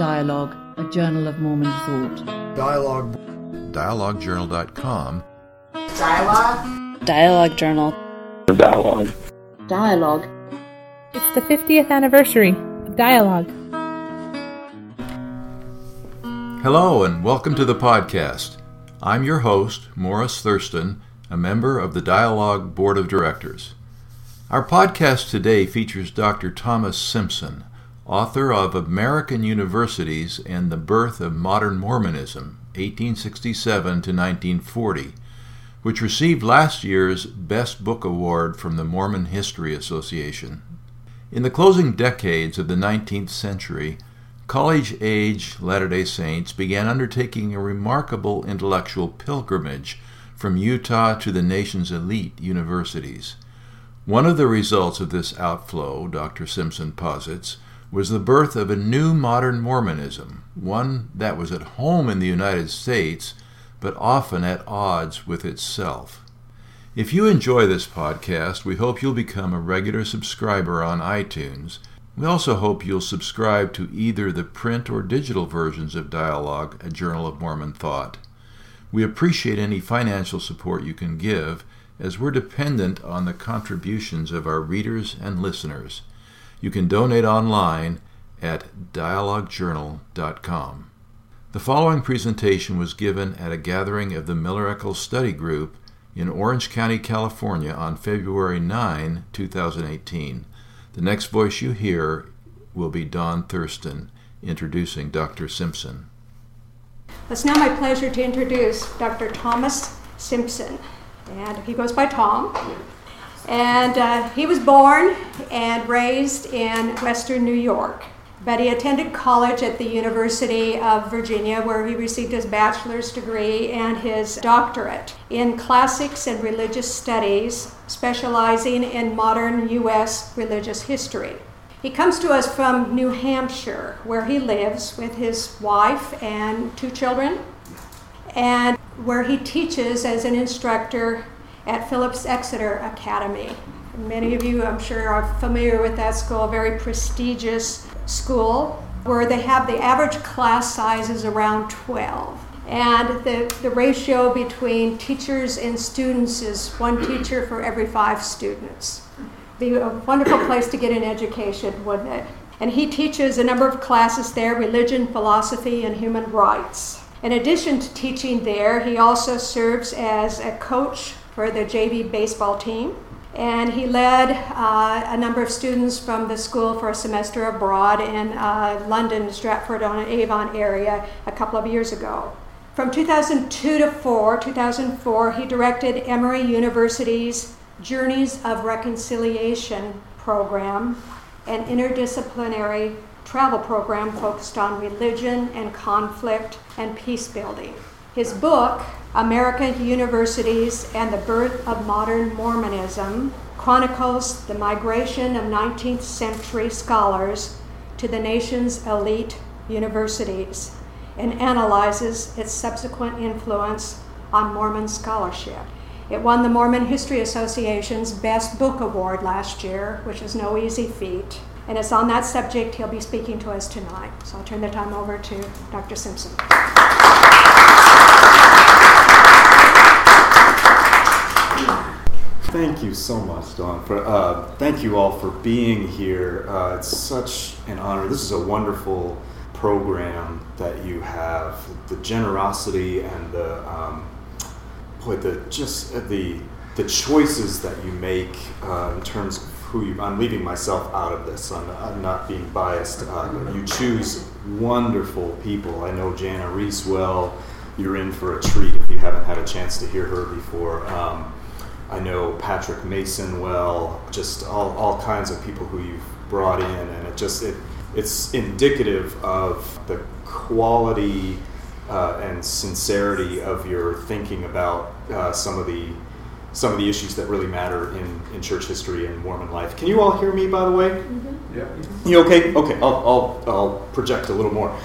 Dialogue, a journal of Mormon thought. Dialogue. DialogueJournal.com. Dialogue. Dialogue Journal. Dialogue. Dialogue. It's the 50th anniversary of Dialogue. Hello, and welcome to the podcast. I'm your host, Morris Thurston, a member of the Dialogue Board of Directors. Our podcast today features Dr. Thomas Simpson, author of American Universities and the Birth of Modern Mormonism, 1867 to 1940, which received last year's Best Book Award from the Mormon History Association. In the closing decades of the 19th century, college age Latter day Saints began undertaking a remarkable intellectual pilgrimage from Utah to the nation's elite universities. One of the results of this outflow, Dr. Simpson posits, was the birth of a new modern Mormonism, one that was at home in the United States, but often at odds with itself. If you enjoy this podcast, we hope you'll become a regular subscriber on iTunes. We also hope you'll subscribe to either the print or digital versions of Dialogue, a Journal of Mormon Thought. We appreciate any financial support you can give, as we're dependent on the contributions of our readers and listeners. You can donate online at dialoguejournal.com. The following presentation was given at a gathering of the Miller Eccles Study Group in Orange County, California on February 9, 2018. The next voice you hear will be Don Thurston introducing Dr. Simpson. It's now my pleasure to introduce Dr. Thomas Simpson, and he goes by Tom. And uh, he was born and raised in Western New York, but he attended college at the University of Virginia, where he received his bachelor's degree and his doctorate in classics and religious studies, specializing in modern U.S. religious history. He comes to us from New Hampshire, where he lives with his wife and two children, and where he teaches as an instructor at Phillips Exeter Academy. Many of you, I'm sure, are familiar with that school, a very prestigious school where they have the average class size is around 12. And the, the ratio between teachers and students is one teacher for every five students be a wonderful place to get an education, wouldn't it? And he teaches a number of classes there religion, philosophy, and human rights. In addition to teaching there, he also serves as a coach for the JV baseball team. And he led uh, a number of students from the school for a semester abroad in uh, London, Stratford on Avon area a couple of years ago. From 2002 to 4, 2004, he directed Emory University's Journeys of Reconciliation program, an interdisciplinary travel program focused on religion and conflict and peace building. His book, American Universities and the Birth of Modern Mormonism, chronicles the migration of 19th century scholars to the nation's elite universities and analyzes its subsequent influence on Mormon scholarship. It won the Mormon History Association's Best Book Award last year, which is no easy feat. And it's on that subject he'll be speaking to us tonight. So I'll turn the time over to Dr. Simpson. Thank you so much, Don. For uh, thank you all for being here. Uh, it's such an honor. This is a wonderful program that you have. The generosity and the um, boy, the just uh, the the choices that you make uh, in terms of who you. I'm leaving myself out of this. I'm, I'm not being biased. Uh, you choose wonderful people. I know Jana Riess well. You're in for a treat if you haven't had a chance to hear her before. Um, I know Patrick Mason well. Just all, all kinds of people who you've brought in, and it just it it's indicative of the quality uh, and sincerity of your thinking about uh, some of the some of the issues that really matter in, in church history and Mormon life. Can you all hear me, by the way? Mm-hmm. Yeah. You okay? Okay, I'll, I'll, I'll project a little more.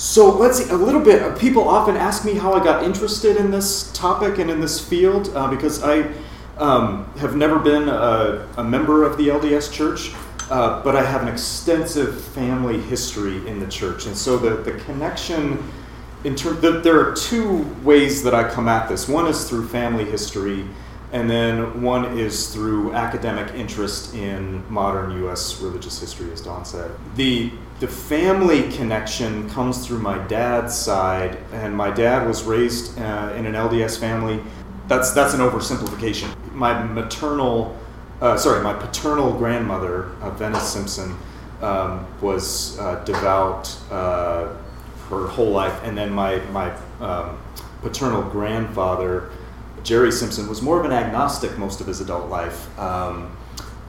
So let's see, a little bit. People often ask me how I got interested in this topic and in this field uh, because I um, have never been a, a, member of the LDS Church. uh, but I have an extensive family history in the church, and so the the connection. In term, the, there are two ways that I come at this. One is through family history, and then one is through academic interest in modern U.S. religious history, as Don said. The the family connection comes through my dad's side, and my dad was raised uh, in an LDS family. That's that's an oversimplification. My maternal, uh, sorry, my paternal grandmother, uh, Venice Simpson, um, was uh, devout uh, her whole life, and then my my um, paternal grandfather, Jerry Simpson, was more of an agnostic most of his adult life. Um,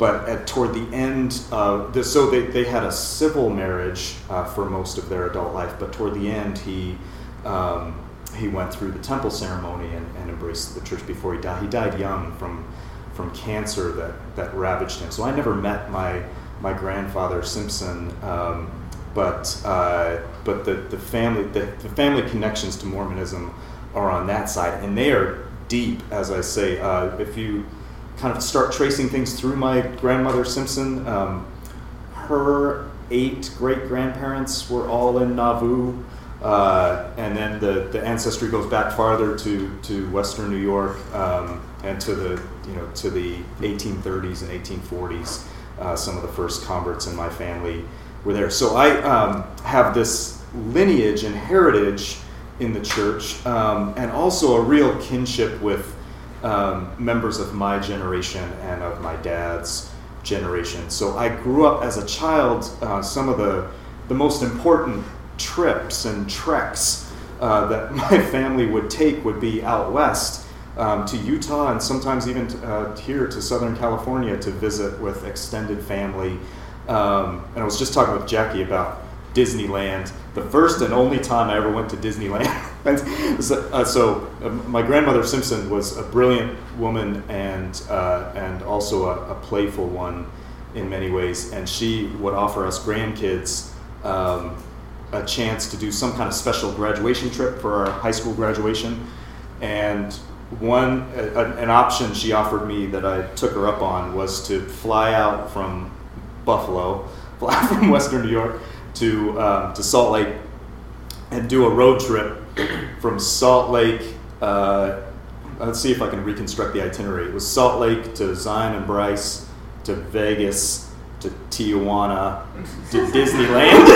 but at, toward the end, the, so they, they had a civil marriage uh, for most of their adult life, but toward the end, he um, he went through the temple ceremony and, and, embraced the church before he died. He died young from from cancer that, that ravaged him. So I never met my my grandfather Simpson, um, but uh, but the, the family the, the family connections to Mormonism are on that side, and they are deep, as I say. Uh, if you kind of start tracing things through my grandmother Simpson. Um, her eight great grandparents were all in Nauvoo. Uh, and then the, the ancestry goes back farther to, to Western New York um, and to the you know to the 1830s and 1840s. Uh, some of the first converts in my family were there. So I um, have this lineage and heritage in the church, um, and also a real kinship with um, members of my generation and of my dad's generation. So I grew up as a child. Uh, some of the the most important trips and treks uh, that my family would take would be out west um, to Utah and sometimes even uh, here to Southern California to visit with extended family. Um, and I was just talking with Jackie about Disneyland, the first and only time I ever went to Disneyland. so, uh, so uh, my grandmother Simpson was a brilliant woman and uh, and also a, a, playful one in many ways, and she would offer us grandkids um, a chance to do some kind of special graduation trip for our high school graduation, and one an option she offered me that I took her up on was to fly out from Buffalo, fly from Western New York to um, to Salt Lake and do a road trip from Salt Lake. Uh, let's see if I can reconstruct the itinerary. It was Salt Lake to Zion and Bryce to Vegas to Tijuana to Disneyland.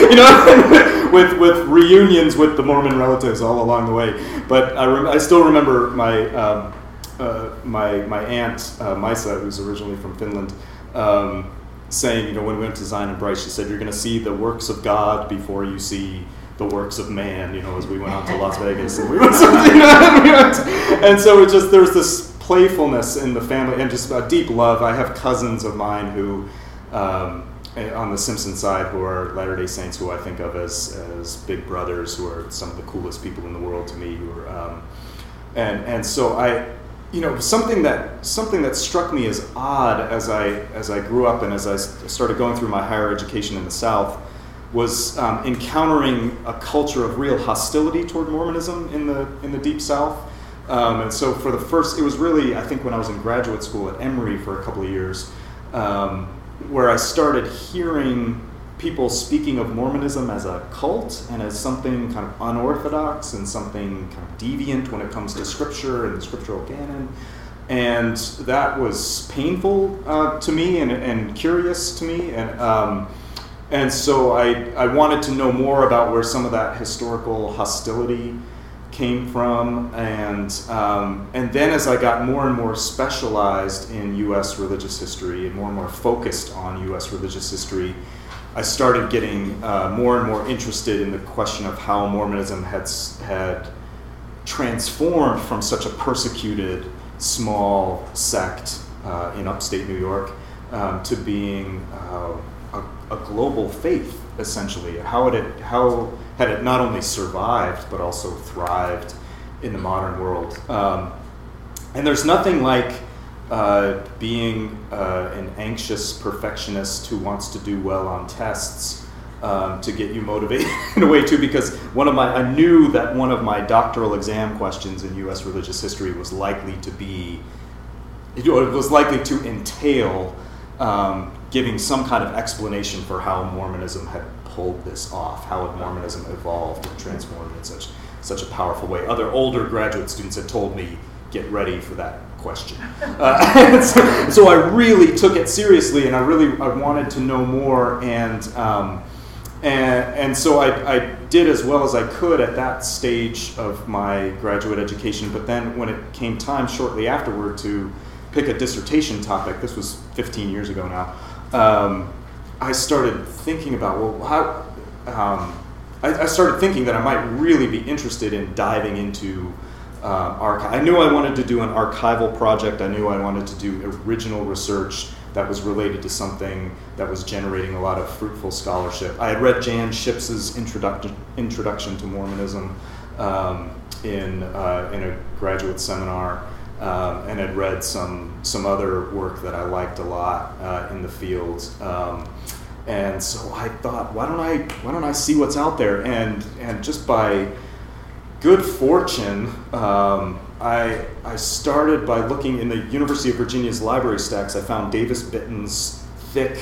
you know, with with reunions with the Mormon relatives all along the way. But I, rem- I still remember my um, uh, my my aunt uh, Misa, who's originally from Finland. Um, saying, you know, when we went to Zion and Bryce, she said, you're going to see the works of God before you see the works of man, you know, as we went out to Las Vegas and we went, and so it just, there's this playfulness in the family and just a deep love. I have cousins of mine who, um, on the Simpson side, who are Latter Day Saints, who I think of as, as big brothers, who are some of the coolest people in the world to me. Who are, um, and and so I, you know something that something that struck me as odd as I as I grew up and as I started going through my higher education in the South was um, encountering a culture of real hostility toward Mormonism in the in the Deep South. Um, and so for the first, it was really I think when I was in graduate school at Emory for a couple of years, um, where I started hearing people speaking of Mormonism as a cult and as something kind of unorthodox and something kind of deviant when it comes to scripture and the scriptural canon. And that was painful uh, to me and, and curious to me. And, um, and so I, I wanted to know more about where some of that historical hostility came from. And, um, and then as I got more and more specialized in U.S. religious history and more and more focused on U.S. religious history, I started getting uh, more and more interested in the question of how Mormonism had, had transformed from such a persecuted small sect uh, in upstate New York um, to being uh, a, global faith, essentially. How, it, how had it not only survived, but also thrived in the modern world? Um, and there's nothing like uh, being uh, an anxious perfectionist who wants to do well on tests um, to get you motivated in a way too because one of my i knew that one of my doctoral exam questions in us religious history was likely to be it was likely to entail um, giving some kind of explanation for how Mormonism had pulled this off, how had Mormonism evolved and transformed in such such a powerful way. Other older graduate students had told me, "Get ready for that question." Uh, so, so, I really took it seriously, and I really I wanted to know more, and um, and, and so I, I did as well as I could at that stage of my graduate education. But then when it came time shortly afterward to pick a dissertation topic, this was 15 years ago now, um, I started thinking about, well, how. Um, I, I, started thinking that I might really be interested in diving into uh, archive. I knew I wanted to do an archival project. I knew I wanted to do original research that was related to something that was generating a lot of fruitful scholarship. I had read Jan Shipps's introduction, introduction to Mormonism um, in, uh, in a graduate seminar. Um, and had read some some other work that I liked a lot uh, in the field. Um, and so I thought, why don't I why don't I see what's out there? And and just by good fortune, um, I, I started by looking in the University of Virginia's library stacks. I found Davis Bitton's thick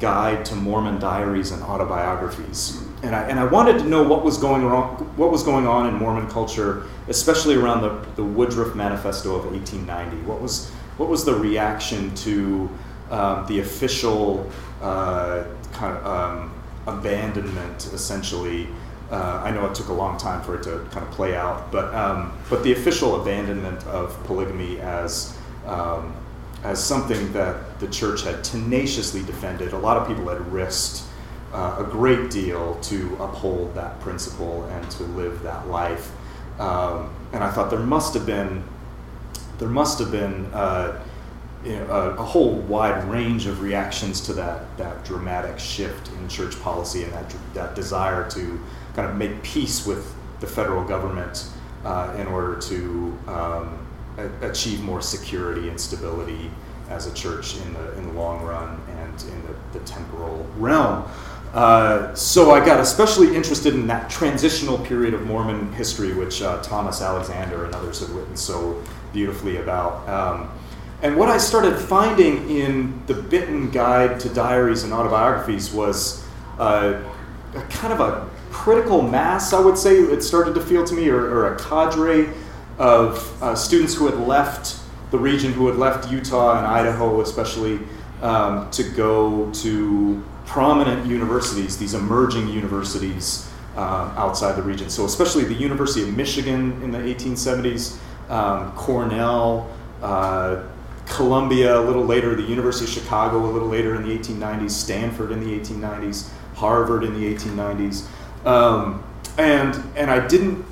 guide to Mormon diaries and autobiographies. And I, and I wanted to know what was going wrong, what was going on in Mormon culture, especially around the, the Woodruff Manifesto of 1890. What was, what was the reaction to um, the official uh, kind of um, abandonment, essentially, uh, I know it took a long time for it to kind of play out, but um, but the official abandonment of polygamy as um, as something that the church had tenaciously defended. A lot of people had risked uh, a great deal to uphold that principle and to live that life. Um, and I thought there must have been there must have been uh, you know, a, a, whole wide range of reactions to that that dramatic shift in church policy and that that desire to kind of make peace with the federal government uh, in order to um, a- achieve more security and stability as a church in the in the long run and in the, the temporal realm. Uh, so I got especially interested in that transitional period of Mormon history, which uh, Thomas Alexander and others have written so beautifully about. Um, and what I started finding in the Bitton Guide to Diaries and Autobiographies was uh, a kind of a critical mass, I would say, it started to feel to me, or, or a cadre of uh, students who had left the region, who had left Utah and Idaho, especially, um, to go to prominent universities, these emerging universities uh, outside the region. So, especially the University of Michigan in the 1870s, um, Cornell, uh, Columbia a little later, the University of Chicago a little later in the 1890s, Stanford in the 1890s, Harvard in the 1890s. Um, and and I didn't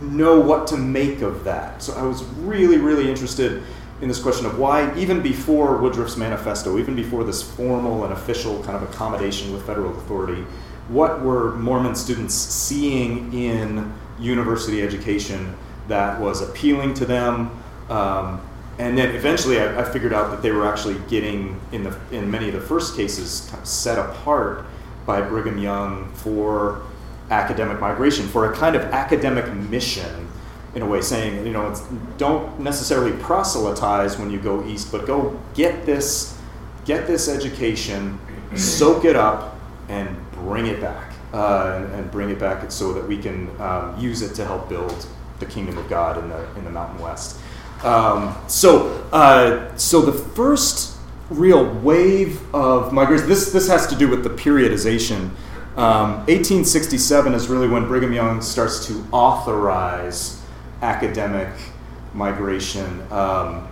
know what to make of that. So I was really, really interested in this question of why, even before Woodruff's manifesto, even before this formal and official kind of accommodation with federal authority, what were Mormon students seeing in university education that was appealing to them? Um, and then eventually I, I, figured out that they were actually getting, in, the, in many of the first cases, kind of set apart by Brigham Young for academic migration, for a kind of academic mission, in a way, saying, you know, don't necessarily proselytize when you go east, but go get this, get this education, soak it up, and bring it back, uh, and, and, bring it back so that we can um, use it to help build the kingdom of God in the in the Mountain West. Um, so, uh, so the first real wave of migration. This, this has to do with the periodization. Um, 1867 is really when Brigham Young starts to authorize academic migration. Um,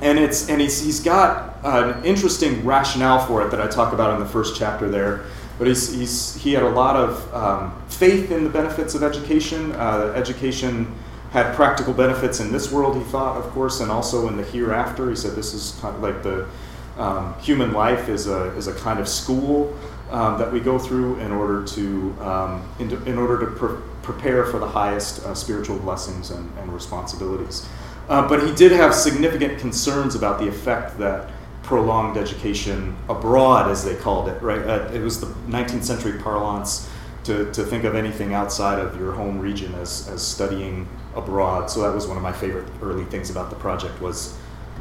and it's and he's, he's got an interesting rationale for it that I talk about in the first chapter there. But he's, he's, he had a lot of um, faith in the benefits of education. Uh, education had practical benefits in this world, he thought, of course, and also in the hereafter. He said this is kind of like the um, human life is a, is a kind of school um, that we go through in order to, um, in, in, order to prepare for the highest uh, spiritual blessings and, and responsibilities. Uh, but he did have significant concerns about the effect that prolonged education abroad, as they called it, right? Uh, it was the 19th century parlance to, to think of anything outside of your home region as, as studying abroad. So that was one of my favorite early things about the project was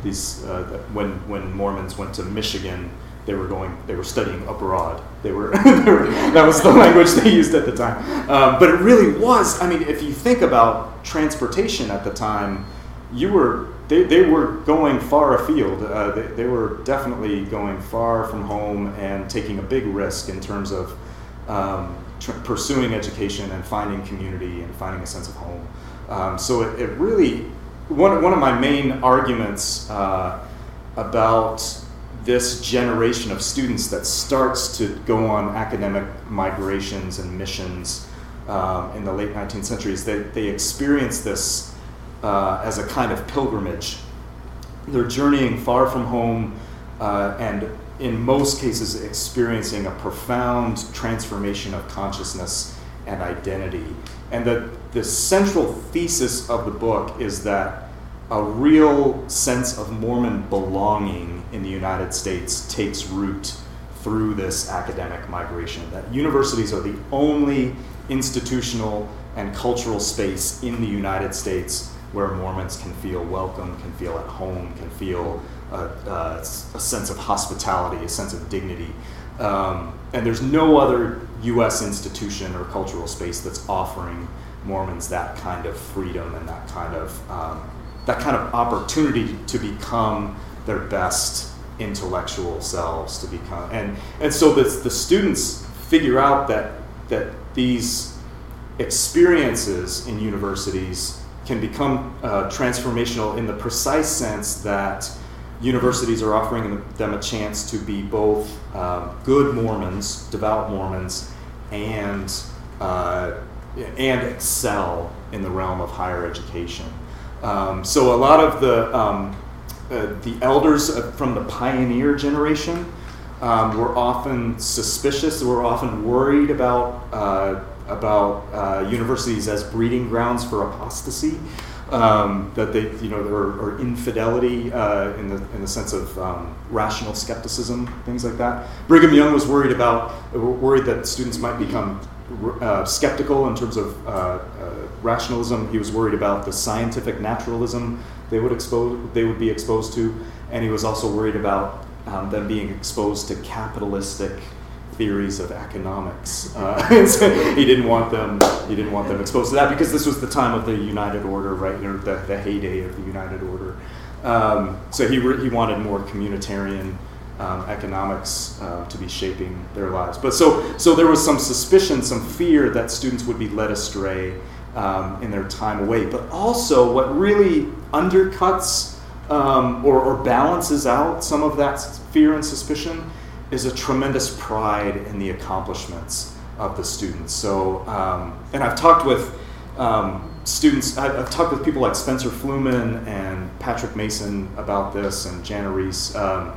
these uh, when when Mormons went to Michigan they were going, they were studying abroad. They were, they were that was the language they used at the time. Um, but it really was. I mean, if you think about transportation at the time, you were they, they were going far afield. Uh, they, they were definitely going far from home and taking a big risk in terms of um, tr- pursuing education and finding community and finding a sense of home. Um, so it, it, really, one, one of my main arguments uh, about this generation of students that starts to go on academic migrations and missions um, in the late 19th century is that they experience this uh, as a kind of pilgrimage. They're journeying far from home uh, and, in most cases, experiencing a profound transformation of consciousness and identity. And the, the central thesis of the book is that a real sense of Mormon belonging in the United States takes root through this academic migration. That universities are the only institutional and cultural space in the United States where Mormons can feel welcome, can feel at home, can feel a, a, a sense of hospitality, a sense of dignity. Um, and there's no other U.S. institution or cultural space that's offering Mormons that kind of freedom and that kind of um, that kind of opportunity to become their best intellectual selves to become and and so the, the students figure out that that these experiences in universities can become uh, transformational in the precise sense that universities are offering them a chance to be both um, good Mormons, devout Mormons, and uh, and excel in the realm of higher education. Um, so a lot of the um, uh, the elders from the pioneer generation um, were often suspicious. Were often worried about uh, about uh, universities as breeding grounds for apostasy. Um, that they, you know, or, or infidelity uh, in the in the sense of um, rational skepticism, things like that. Brigham Young was worried about worried that students might become uh, skeptical in terms of uh, rationalism. He was worried about the scientific naturalism they would expose they would be exposed to, and he was also worried about um, them being exposed to capitalistic theories of economics. Uh, so he didn't want them. He didn't want them exposed to that because this was the time of the United Order, right? Or the, the heyday of the United Order. Um, so he re- he wanted more communitarian um, economics uh, to be shaping their lives. But so so there was some suspicion, some fear that students would be led astray um, in their time away. But also, what really undercuts um, or, or balances out some of that fear and suspicion is a tremendous pride in the accomplishments of the students. So, um, and I've talked with um, students, I've, I've, talked with people like Spencer Fluhman and Patrick Mason about this and Jana Riess. Um,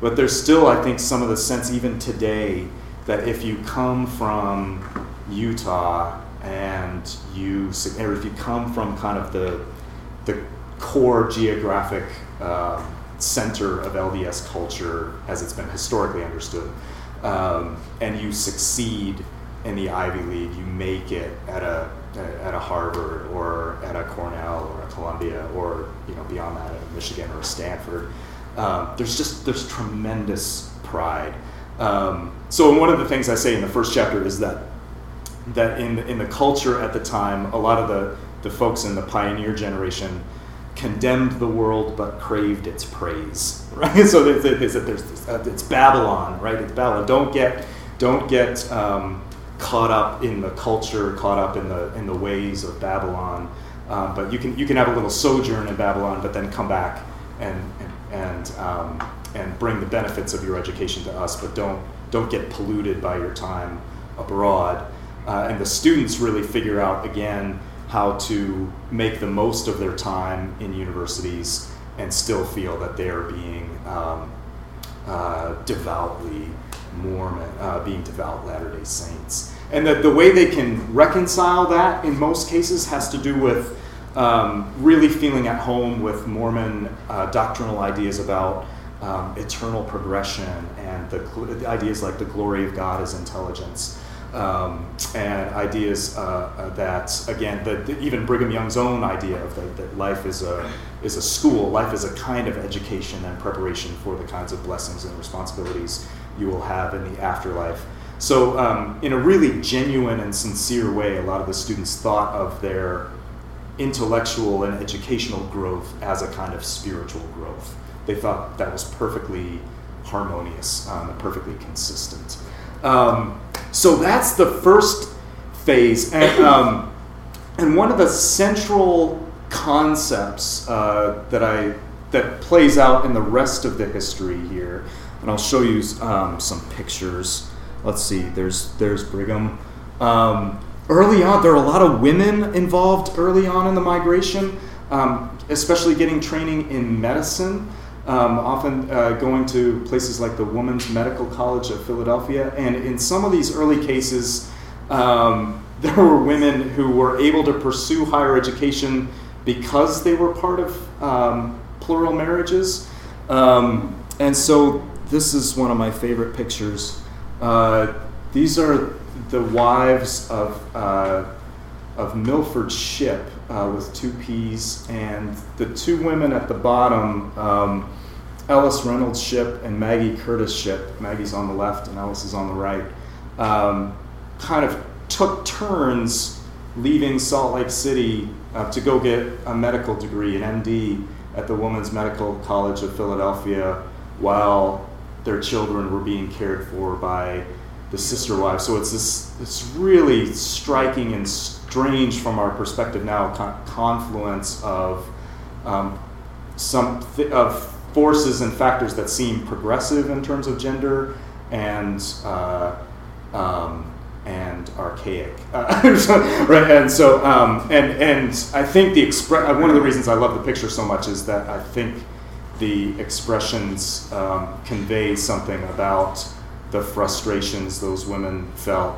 but there's still, I think, some of the sense even today that if you come from Utah and you, or if you come from kind of the, the core geographic um, center of LDS culture as it's been historically understood. Um, and you succeed in the Ivy League, you make it at a at a Harvard or at a Cornell or a Columbia or you know beyond that at a Michigan or a Stanford. Um, there's just there's tremendous pride. Um, so one of the things I say in the first chapter is that that in in the culture at the time, a lot of the the folks in the pioneer generation condemned the world but craved its praise. Right? So there's, there's, uh, it's Babylon, right? It's Babylon. Don't get don't get um, caught up in the culture, caught up in the in the ways of Babylon. Um, but you can you can have a little sojourn in Babylon, but then come back and and and, um, and bring the benefits of your education to us. But don't don't get polluted by your time abroad. Uh, and the students really figure out again how to make the most of their time in universities and still feel that they are being um, uh, devoutly Mormon, uh, being devout Latter day Saints. And that the way they can reconcile that in most cases has to do with um, really feeling at home with Mormon uh, doctrinal ideas about um, eternal progression and the, the, ideas like the glory of God as intelligence. Um, and ideas uh, that, again, the, the, even Brigham Young's own idea of the, that life is a, is a school, life is a kind of education and preparation for the kinds of blessings and responsibilities you will have in the afterlife. So, um, in a really genuine and sincere way, a lot of the students thought of their intellectual and educational growth as a kind of spiritual growth. They thought that was perfectly harmonious um, and perfectly consistent. So that's the first phase, and um, and one of the central concepts uh, that I that plays out in the rest of the history here, and I'll show you um, some pictures. Let's see. There's there's Brigham. Um, early on, there are a lot of women involved early on in the migration, um, especially getting training in medicine um, often uh, going to places like the Women's Medical College of Philadelphia. And in some of these early cases, um, there were women who were able to pursue higher education because they were part of um, plural marriages. Um, and so this is one of my favorite pictures. Uh, these are the wives of, uh, of Milford Shipp, uh, with two P's, and the two women at the bottom, um, Ellis Reynolds Shipp and Maggie Curtis Shipp. Maggie's on the left and Ellis is on the right. Um, kind of took turns leaving Salt Lake City uh, to go get a medical degree, an MD, at the Women's Medical College of Philadelphia, while their children were being cared for by the sister wives. So it's this, this really striking and strange from our perspective now con- confluence of um, some th- of forces and factors that seem progressive in terms of gender and uh, um, and archaic, uh, right? And so, um, and and I think the expre- uh, one of the reasons I love the picture so much is that I think the expressions um, convey something about the frustrations those women felt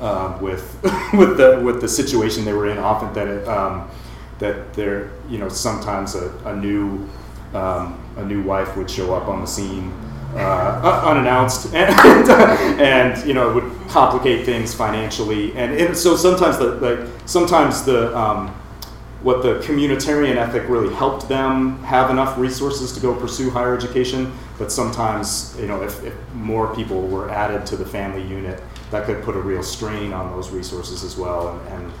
um, with with the with the situation they were in. Often that it, um, that they're you know sometimes a, a new um, a new wife would show up on the scene uh, unannounced, and, and you know it would complicate things financially, and, and so sometimes the, the sometimes the um, what the communitarian ethic really helped them have enough resources to go pursue higher education, but sometimes you know if, if more people were added to the family unit, that could put a real strain on those resources as well, and, and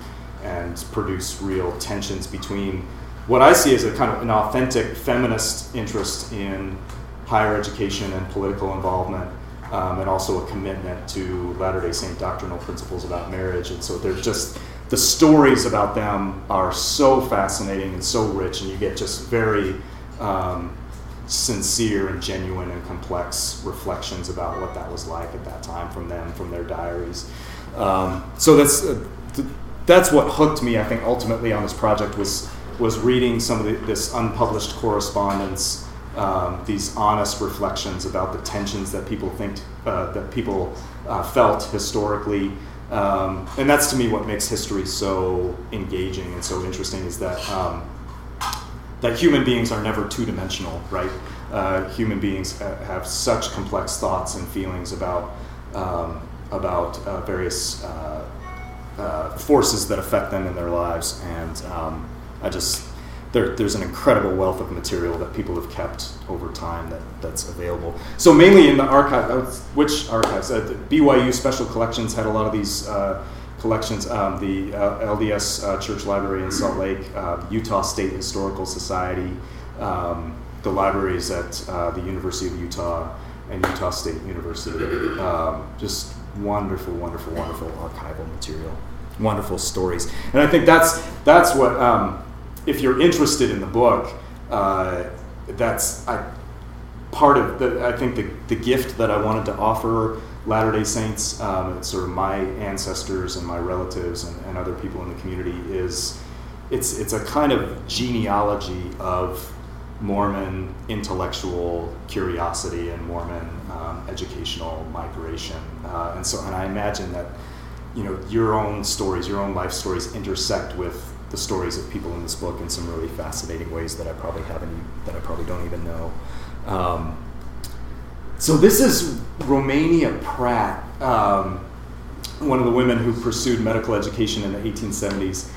and produce real tensions between what I see as a kind of an authentic feminist interest in higher education and political involvement, um, and also a commitment to Latter day Saint doctrinal principles about marriage. And so there's just the stories about them are so fascinating and so rich, and you get just very um, sincere and genuine and complex reflections about what that was like at that time from them, from their diaries. Um, so that's uh, th- that's what hooked me. I think ultimately on this project was was reading some of the, this unpublished correspondence, um, these honest reflections about the tensions that people think uh, that people uh, felt historically. Um, and that's to me what makes history so engaging and so interesting is that um, that human beings are never two-dimensional, right? Uh, human beings have such complex thoughts and feelings about um, about uh, various uh, uh, forces that affect them in their lives, and um, I just there, there's an incredible wealth of material that people have kept over time that, that's available. So mainly in the archive, uh, which archives? Uh, BYU Special Collections had a lot of these uh, collections. Um, the uh, LDS uh, Church Library in Salt Lake, uh, Utah State Historical Society, um, the libraries at the University of Utah and Utah State University. Um, just wonderful, wonderful, wonderful archival material, wonderful stories, and I think that's that's what. If you're interested in the book, uh, that's I, part of the, I think the, the gift that I wanted to offer Latter day Saints, um, sort of my ancestors and my relatives and, and other people in the community, is it's, it's a kind of genealogy of Mormon intellectual curiosity and Mormon um, educational migration. Uh, and so, and I imagine that, you know, your own stories, your own life stories intersect with the stories of people in this book in some really fascinating ways that I probably haven't, that I probably don't even know. Um, so this is Romania Pratt. Um, one of the women who pursued medical education in the 1870s.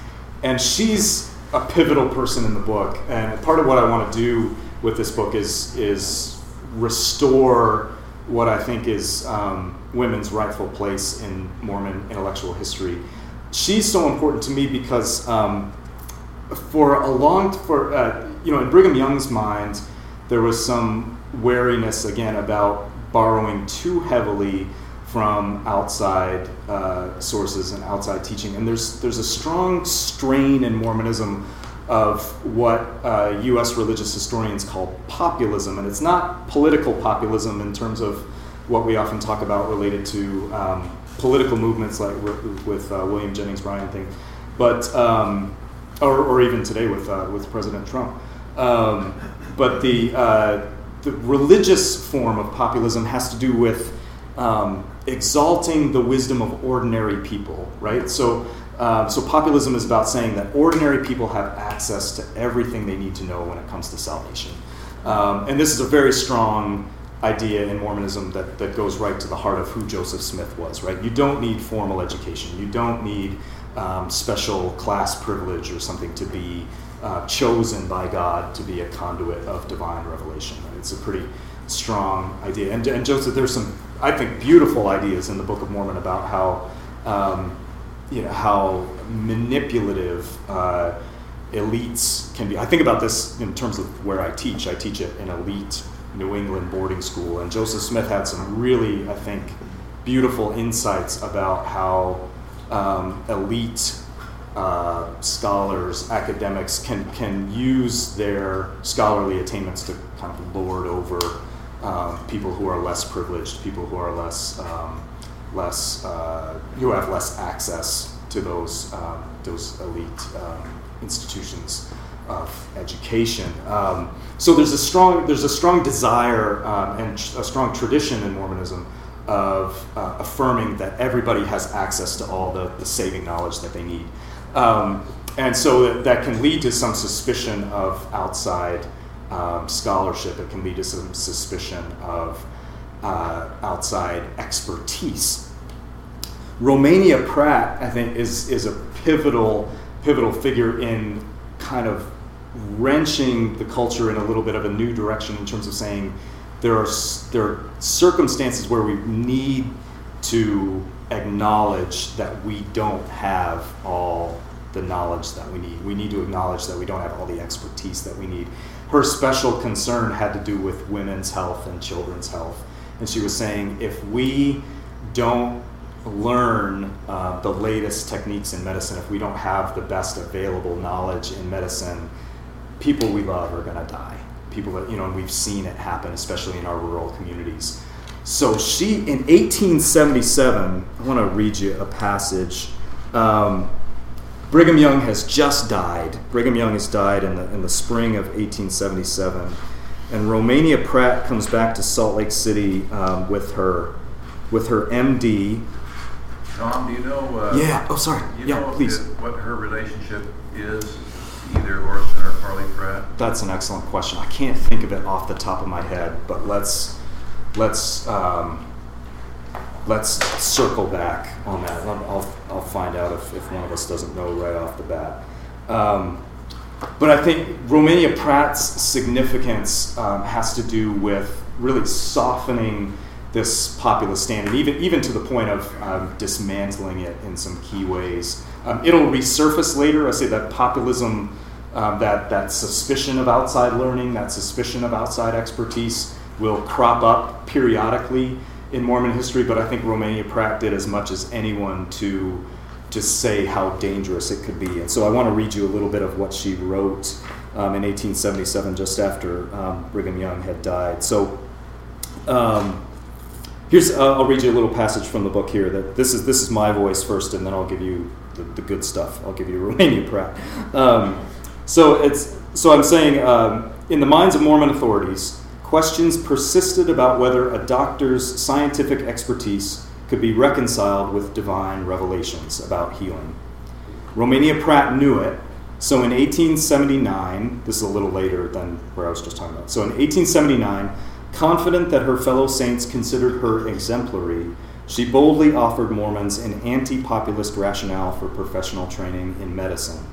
And she's a pivotal person in the book. And part of what I want to do with this book is, is restore what I think is um, women's rightful place in Mormon intellectual history. She's so important to me because um, for a long, for uh, you know, in Brigham Young's mind, there was some wariness again about borrowing too heavily from outside uh, sources and outside teaching. And there's there's a strong strain in Mormonism of what uh, U.S. religious historians call populism, and it's not political populism in terms of what we often talk about related to um, political movements like with uh, William Jennings Bryan thing, but um, or, or, even today with uh, with President Trump. Um, but the uh, the religious form of populism has to do with um, exalting the wisdom of ordinary people, right? So, uh, so populism is about saying that ordinary people have access to everything they need to know when it comes to salvation. Um, and this is a very strong idea in Mormonism that, that goes right to the heart of who Joseph Smith was, right? You don't need formal education. You don't need um, special class privilege or something to be uh, chosen by God to be a conduit of divine revelation. It's a pretty strong idea. And, and Joseph, there's some I think, beautiful ideas in the Book of Mormon about how, um, you know, how manipulative uh, elites can be. I think about this in terms of where I teach. I teach at an elite New England boarding school, and Joseph Smith had some really, I think, beautiful insights about how um, elite uh, scholars, academics can can use their scholarly attainments to kind of lord over um, people who are less privileged, people who are less um, less uh, who have less access to those um, those elite um, institutions of education. Um, so there's a strong there's a strong desire um, and a strong tradition in Mormonism of uh, affirming that everybody has access to all the, the saving knowledge that they need. and so that, that can lead to some suspicion of outside um, scholarship, it can lead to some suspicion of uh, outside expertise. Romania Pratt, I think, is, is a pivotal, pivotal figure in kind of wrenching the culture in a little bit of a new direction in terms of saying there are, there are circumstances where we need to acknowledge that we don't have all the knowledge that we need. We need to acknowledge that we don't have all the expertise that we need her special concern had to do with women's health and children's health. And she was saying if we don't learn uh, the latest techniques in medicine, if we don't have the best available knowledge in medicine, people we love are going to die. People that, you know, and we've seen it happen, especially in our rural communities. So she, in 1877, I want to read you a passage. Um, Brigham Young has just died. Brigham Young has died in the, in the spring of 1877. And Romania Pratt comes back to Salt Lake City um, with her with her MD. Tom, do you know? Uh, yeah. Oh, sorry. yeah, please. What her relationship is, either or Parley Pratt? That's an excellent question. I can't think of it off the top of my head, but let's let's um, let's circle back on that. I'll, I'll find out if, if one of us doesn't know right off the bat. Um, but I think Romania Pratt's significance um, has to do with really softening this populist standard, even, even to the point of um, dismantling it in some key ways. Um, it'll resurface later. I say that populism, um, that, that suspicion of outside learning, that suspicion of outside expertise will crop up periodically in Mormon history, but I think Romania Pratt did as much as anyone to to say how dangerous it could be. And so I want to read you a little bit of what she wrote um, in 1877, just after um, Brigham Young had died. So um, here's uh, I'll read you a little passage from the book here. That this is this is my voice first, and then I'll give you the, the good stuff. I'll give you Romania Pratt. Um, so it's so I'm saying um, in the minds of Mormon authorities questions persisted about whether a doctor's scientific expertise could be reconciled with divine revelations about healing. Romania Pratt knew it, so in 1879, this is a little later than where I was just talking about. So in 1879, confident that her fellow saints considered her exemplary, She boldly offered Mormons an anti populist rationale for professional training in medicine.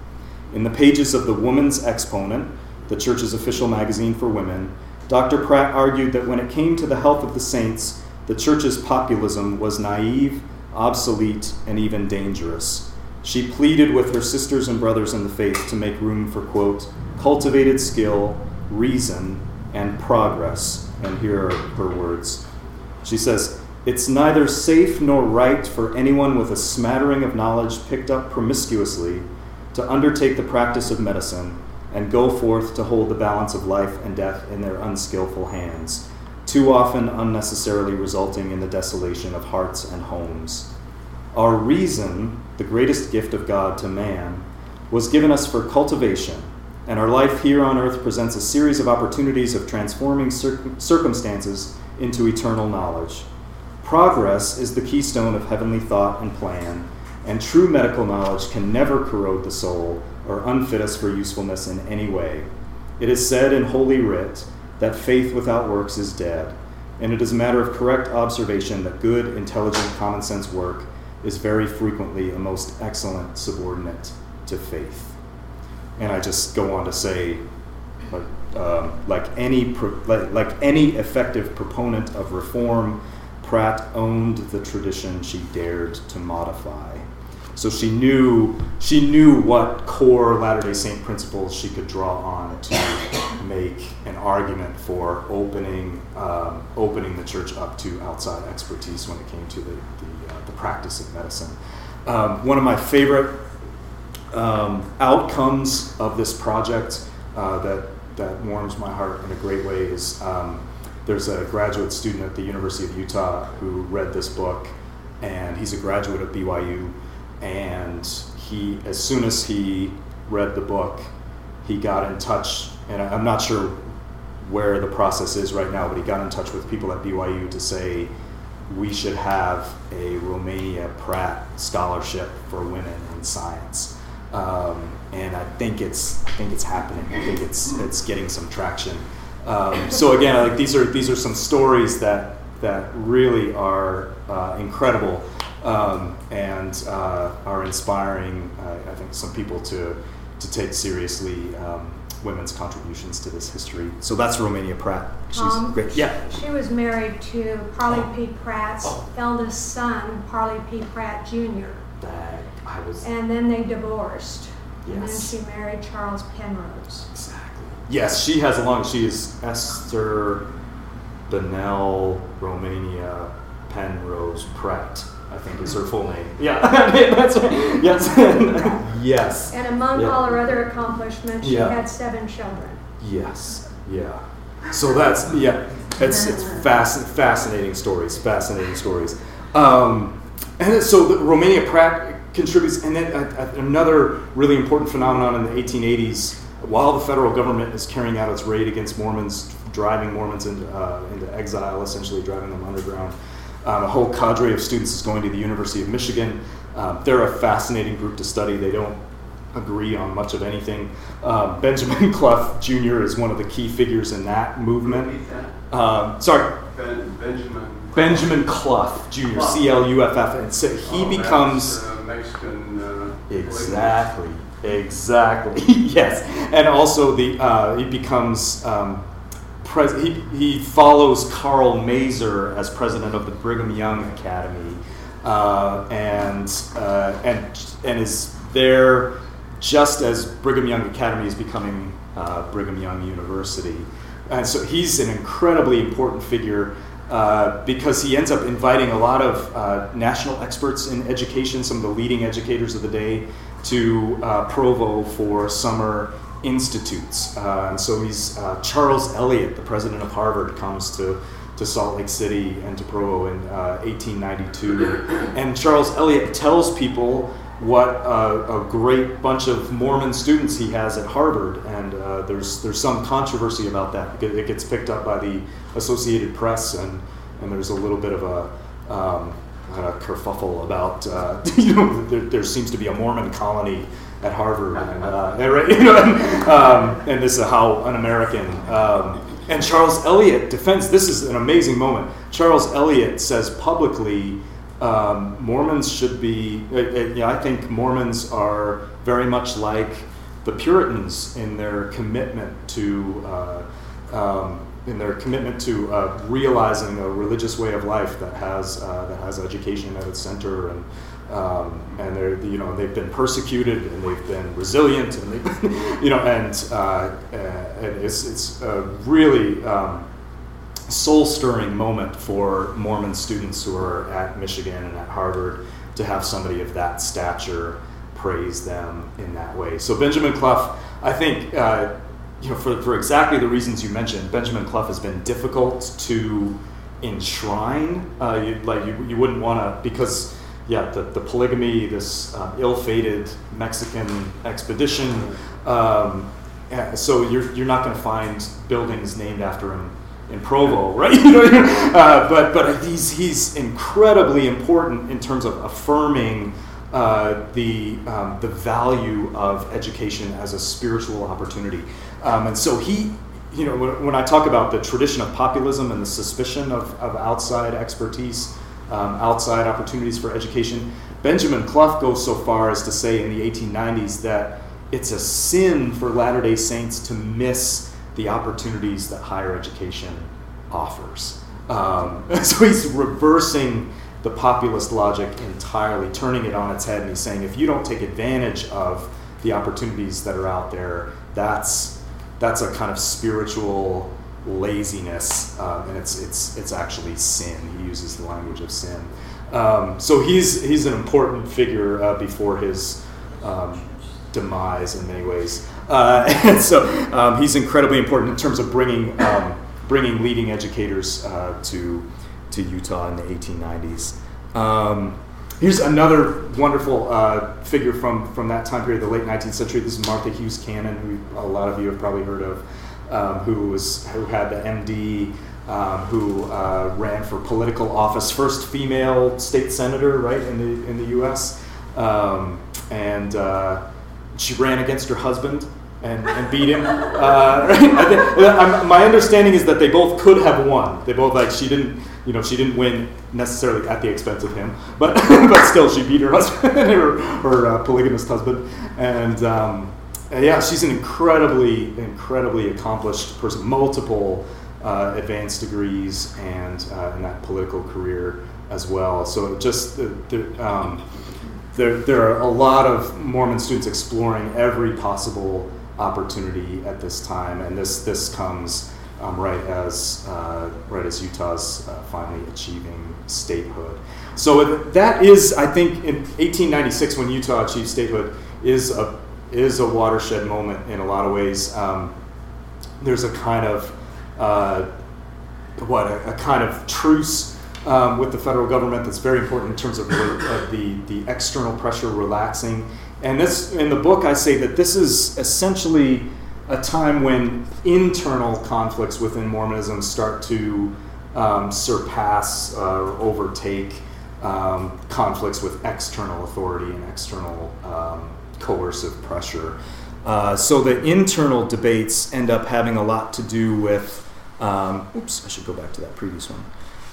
In the pages of the Woman's Exponent, the church's official magazine for women, Dr. Pratt argued that when it came to the health of the saints, the church's populism was naive, obsolete, and even dangerous. She pleaded with her sisters and brothers in the faith to make room for, quote, cultivated skill, reason, and progress. And here are her words. She says, It's neither safe nor right for anyone with a smattering of knowledge picked up promiscuously to undertake the practice of medicine and go forth to hold the balance of life and death in their unskillful hands, too often unnecessarily resulting in the desolation of hearts and homes. Our reason, the greatest gift of God to man, was given us for cultivation, and our life here on earth presents a series of opportunities of transforming circumstances into eternal knowledge. Progress is the keystone of heavenly thought and plan, and true medical knowledge can never corrode the soul or unfit us for usefulness in any way. It is said in Holy Writ that faith without works is dead, and it is a matter of correct observation that good, intelligent, common sense work is very frequently a most excellent subordinate to faith. And I just go on to say, like, um, like any like, like any effective proponent of reform, Pratt owned the tradition she dared to modify. So she knew she knew what core Latter Day Saint principles she could draw on to make an argument for opening um, opening the church up to outside expertise when it came to the the, uh, the practice of medicine. Um, one of my favorite um, outcomes of this project uh, that that warms my heart in a great way is um, there's a graduate student at the University of Utah who read this book, and he's a graduate of BYU and he as soon as he read the book he got in touch and i'm not sure where the process is right now but he got in touch with people at byu to say we should have a romania pratt scholarship for women in science um, and i think it's i think it's happening i think it's it's getting some traction um, so again like these are these are some stories that that really are uh, incredible um, and uh, are inspiring, uh, I think, some people to, to take seriously um, women's contributions to this history. So that's Romania Pratt. She's um, great. Yeah. She was married to Parley oh. P. Pratt's oh. eldest son, Parley P. Pratt Jr. That I was. And then they divorced. Yes. And then she married Charles Penrose. Exactly. Yes, she has a long. She is Esther Bunnell Romania Penrose Pratt. I think is her full name. Yeah, that's right. Yes, yes. And among yeah. all her other accomplishments, she yeah. had seven children. Yes, yeah. So that's yeah. It's it's fasc- fascinating stories. Fascinating stories. Um, and so the Romania Pratt contributes, and then uh, another really important phenomenon in the 1880s, while the federal government is carrying out its raid against Mormons, driving Mormons into, uh, into exile, essentially driving them underground. Um, a whole cadre of students is going to the University of Michigan. Um, they're a fascinating group to study. They don't agree on much of anything. Uh, Benjamin Cluff Jr. is one of the key figures in that movement. Um, sorry. Ben, Benjamin. Benjamin Cluff Jr. C L U F F, and so he oh, becomes uh, Mexican. Uh, exactly. Exactly. yes, and also the uh, he becomes um, pres- he, he follows Karl Maeser as president of the Brigham Young Academy, uh, and uh, and and is there just as Brigham Young Academy is becoming uh, Brigham Young University, and so he's an incredibly important figure. Uh, because he ends up inviting a lot of uh, national experts in education, some of the leading educators of the day, to uh, Provo for summer institutes. Uh, and so he's uh, Charles Eliot, the president of Harvard, comes to to Salt Lake City and to Provo in uh, 1892, and Charles Eliot tells people what a great bunch of Mormon students he has at Harvard, and uh, there's there's some controversy about that. Because it gets picked up by the Associated Press, and and there's a little bit of a um, a kerfuffle about uh, you know there, there, seems to be a Mormon colony at Harvard, and, uh, and, you know, and, um, and, this is how un-American. Um, and Charles Eliot defends. This is an amazing moment. Charles Eliot says publicly um, Mormons should be. Uh, uh, I think Mormons are very much like the Puritans in their commitment to. Uh, um, in their commitment to uh, realizing a religious way of life that has uh, that has education at its center and um, and they're you know they've been persecuted and they've been resilient and they've been, you know and, uh, and it's it's a really um, soul stirring moment for Mormon students who are at Michigan and at Harvard to have somebody of that stature praise them in that way. So Benjamin Cluff, I think. Uh, you know, for, for exactly the reasons you mentioned, Benjamin Cluff has been difficult to enshrine. Uh, you, like you, you wouldn't want to because yeah, the, the polygamy, this uh, ill-fated Mexican expedition. Um, so you're, you're not going to find buildings named after him in Provo, right? uh, but but he's he's incredibly important in terms of affirming uh, the um, the value of education as a spiritual opportunity. Um, and so he, you know, when, when, I talk about the tradition of populism and the suspicion of, of outside expertise, um, outside opportunities for education, Benjamin Cluff goes so far as to say in the 1890s that it's a sin for Latter day Saints to miss the opportunities that higher education offers. Um, so he's reversing the populist logic entirely, turning it on its head, and he's saying if you don't take advantage of the opportunities that are out there, that's that's a kind of spiritual laziness, um, and it's it's it's actually sin. He uses the language of sin. Um, so he's he's an important figure uh, before his um, demise in many ways, uh, and so um, he's incredibly important in terms of bringing um, bringing leading educators uh, to to Utah in the 1890s. Um, here's another wonderful uh, figure from, from that time period, the late 19th century. This is Martha Hughes Cannon, who a lot of you have probably heard of, um, who was who had the MD, um, who uh, ran for political office, first female state senator, right in the in the U.S. Um, and uh, she ran against her husband and, and beat him. Uh, right? think, my understanding is that they both could have won. They both like she didn't you know, she didn't win necessarily at the expense of him, but but still, she beat her husband, her, her uh, polygamist husband, and um, yeah, she's an incredibly incredibly accomplished person, multiple uh, advanced degrees, and uh, in that political career as well. So just um, there there are a lot of Mormon students exploring every possible opportunity at this time, and this this comes um, right as uh, right as Utah's uh, finally achieving statehood. So that is, I think, in 1896 when Utah achieved statehood is a is a watershed moment in a lot of ways. Um, there's a kind of uh, what a, a, kind of truce um, with the federal government that's very important in terms of the the external pressure relaxing. And this in the book, I say that this is essentially a time when internal conflicts within Mormonism start to um, surpass uh, or overtake um, conflicts with external authority and external um, coercive pressure. Uh, so the internal debates end up having a lot to do with. Um, oops, I should go back to that previous one.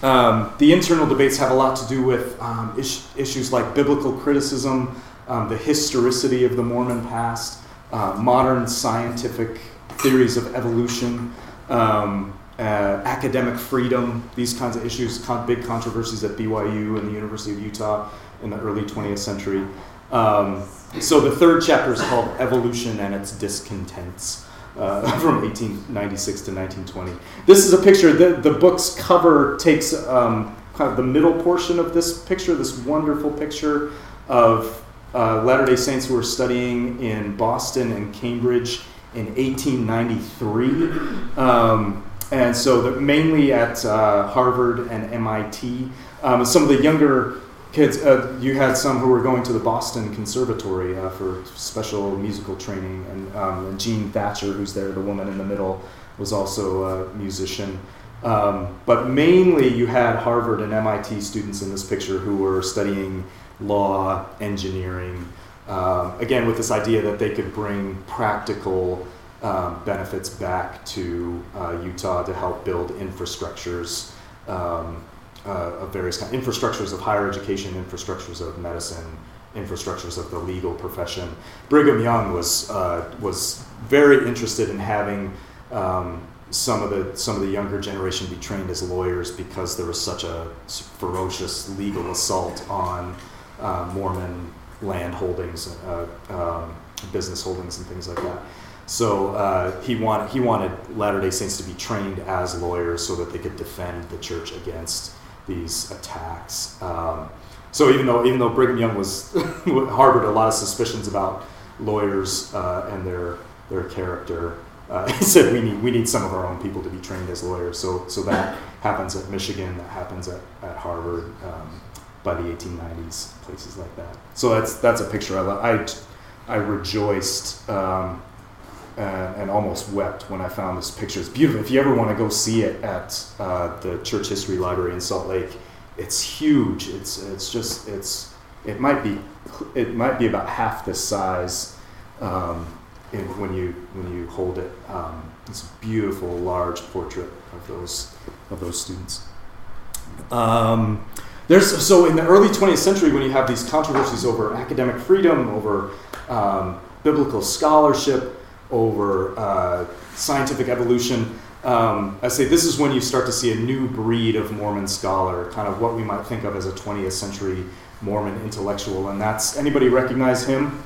Um, the internal debates have a lot to do with um, is- issues like biblical criticism, the historicity of the Mormon past, uh, modern scientific theories of evolution, um, uh, academic freedom, these kinds of issues, con- big controversies at BYU and the University of Utah in the early 20th century. Um, so the third chapter is called Evolution and its Discontents. Uh, from 1896 to 1920. This is a picture. The, the book's cover takes um, kind of the middle portion of this picture, this wonderful picture of uh, Latter day Saints who were studying in Boston and Cambridge in 1893. Um, and so mainly at uh, Harvard and MIT. Um, some of the younger kids, uh, you had some who were going to the Boston Conservatory uh, for special musical training. And, um, and Jean Thatcher, who's there, the woman in the middle, was also a musician. Um, but mainly you had Harvard and MIT students in this picture who were studying law, engineering. Um, again, with this idea that they could bring practical um, benefits back to uh, Utah to help build infrastructures um, uh, of various kind infrastructures of higher education, infrastructures of medicine, infrastructures of the legal profession. Brigham Young was uh, was very interested in having um, some of the some of the younger generation be trained as lawyers because there was such a ferocious legal assault on uh, Mormon land holdings, uh, um, business holdings, and things like that. So uh, he wanted he wanted Latter Day Saints to be trained as lawyers so that they could defend the church against these attacks. Um, so even though even though Brigham Young was harbored a lot of suspicions about lawyers uh, and their their character, uh, he said we need we need some of our own people to be trained as lawyers. So so that happens at Michigan, that happens at, at Harvard um, by the 1890s, places like that. So that's that's a picture I I, I rejoiced. Um, and, and, almost wept when I found this picture. It's beautiful. If you ever want to go see it at uh, the Church History Library in Salt Lake, it's huge. It's it's just it's it might be it might be about half the size um, when you when you hold it. Um, it's a beautiful, large portrait of those of those students. Um, there's so in the early 20th century when you have these controversies over academic freedom, over um, biblical scholarship over uh, scientific evolution. Um, I say this is when you start to see a new breed of Mormon scholar, kind of what we might think of as a 20th century Mormon intellectual, and that's anybody recognize him?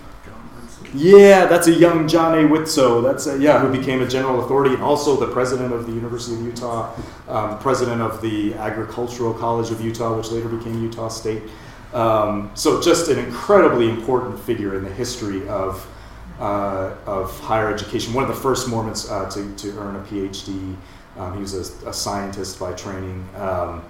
Yeah, that's a young John A. Widtsoe. That's a, yeah, who became a general authority and also the president of the University of Utah, um, president of the Agricultural College of Utah, which later became Utah State. Um, so just an incredibly important figure in the history of uh, of higher education. One of the first Mormons uh, to, to earn a PhD. Um, he was a, a, scientist by training um,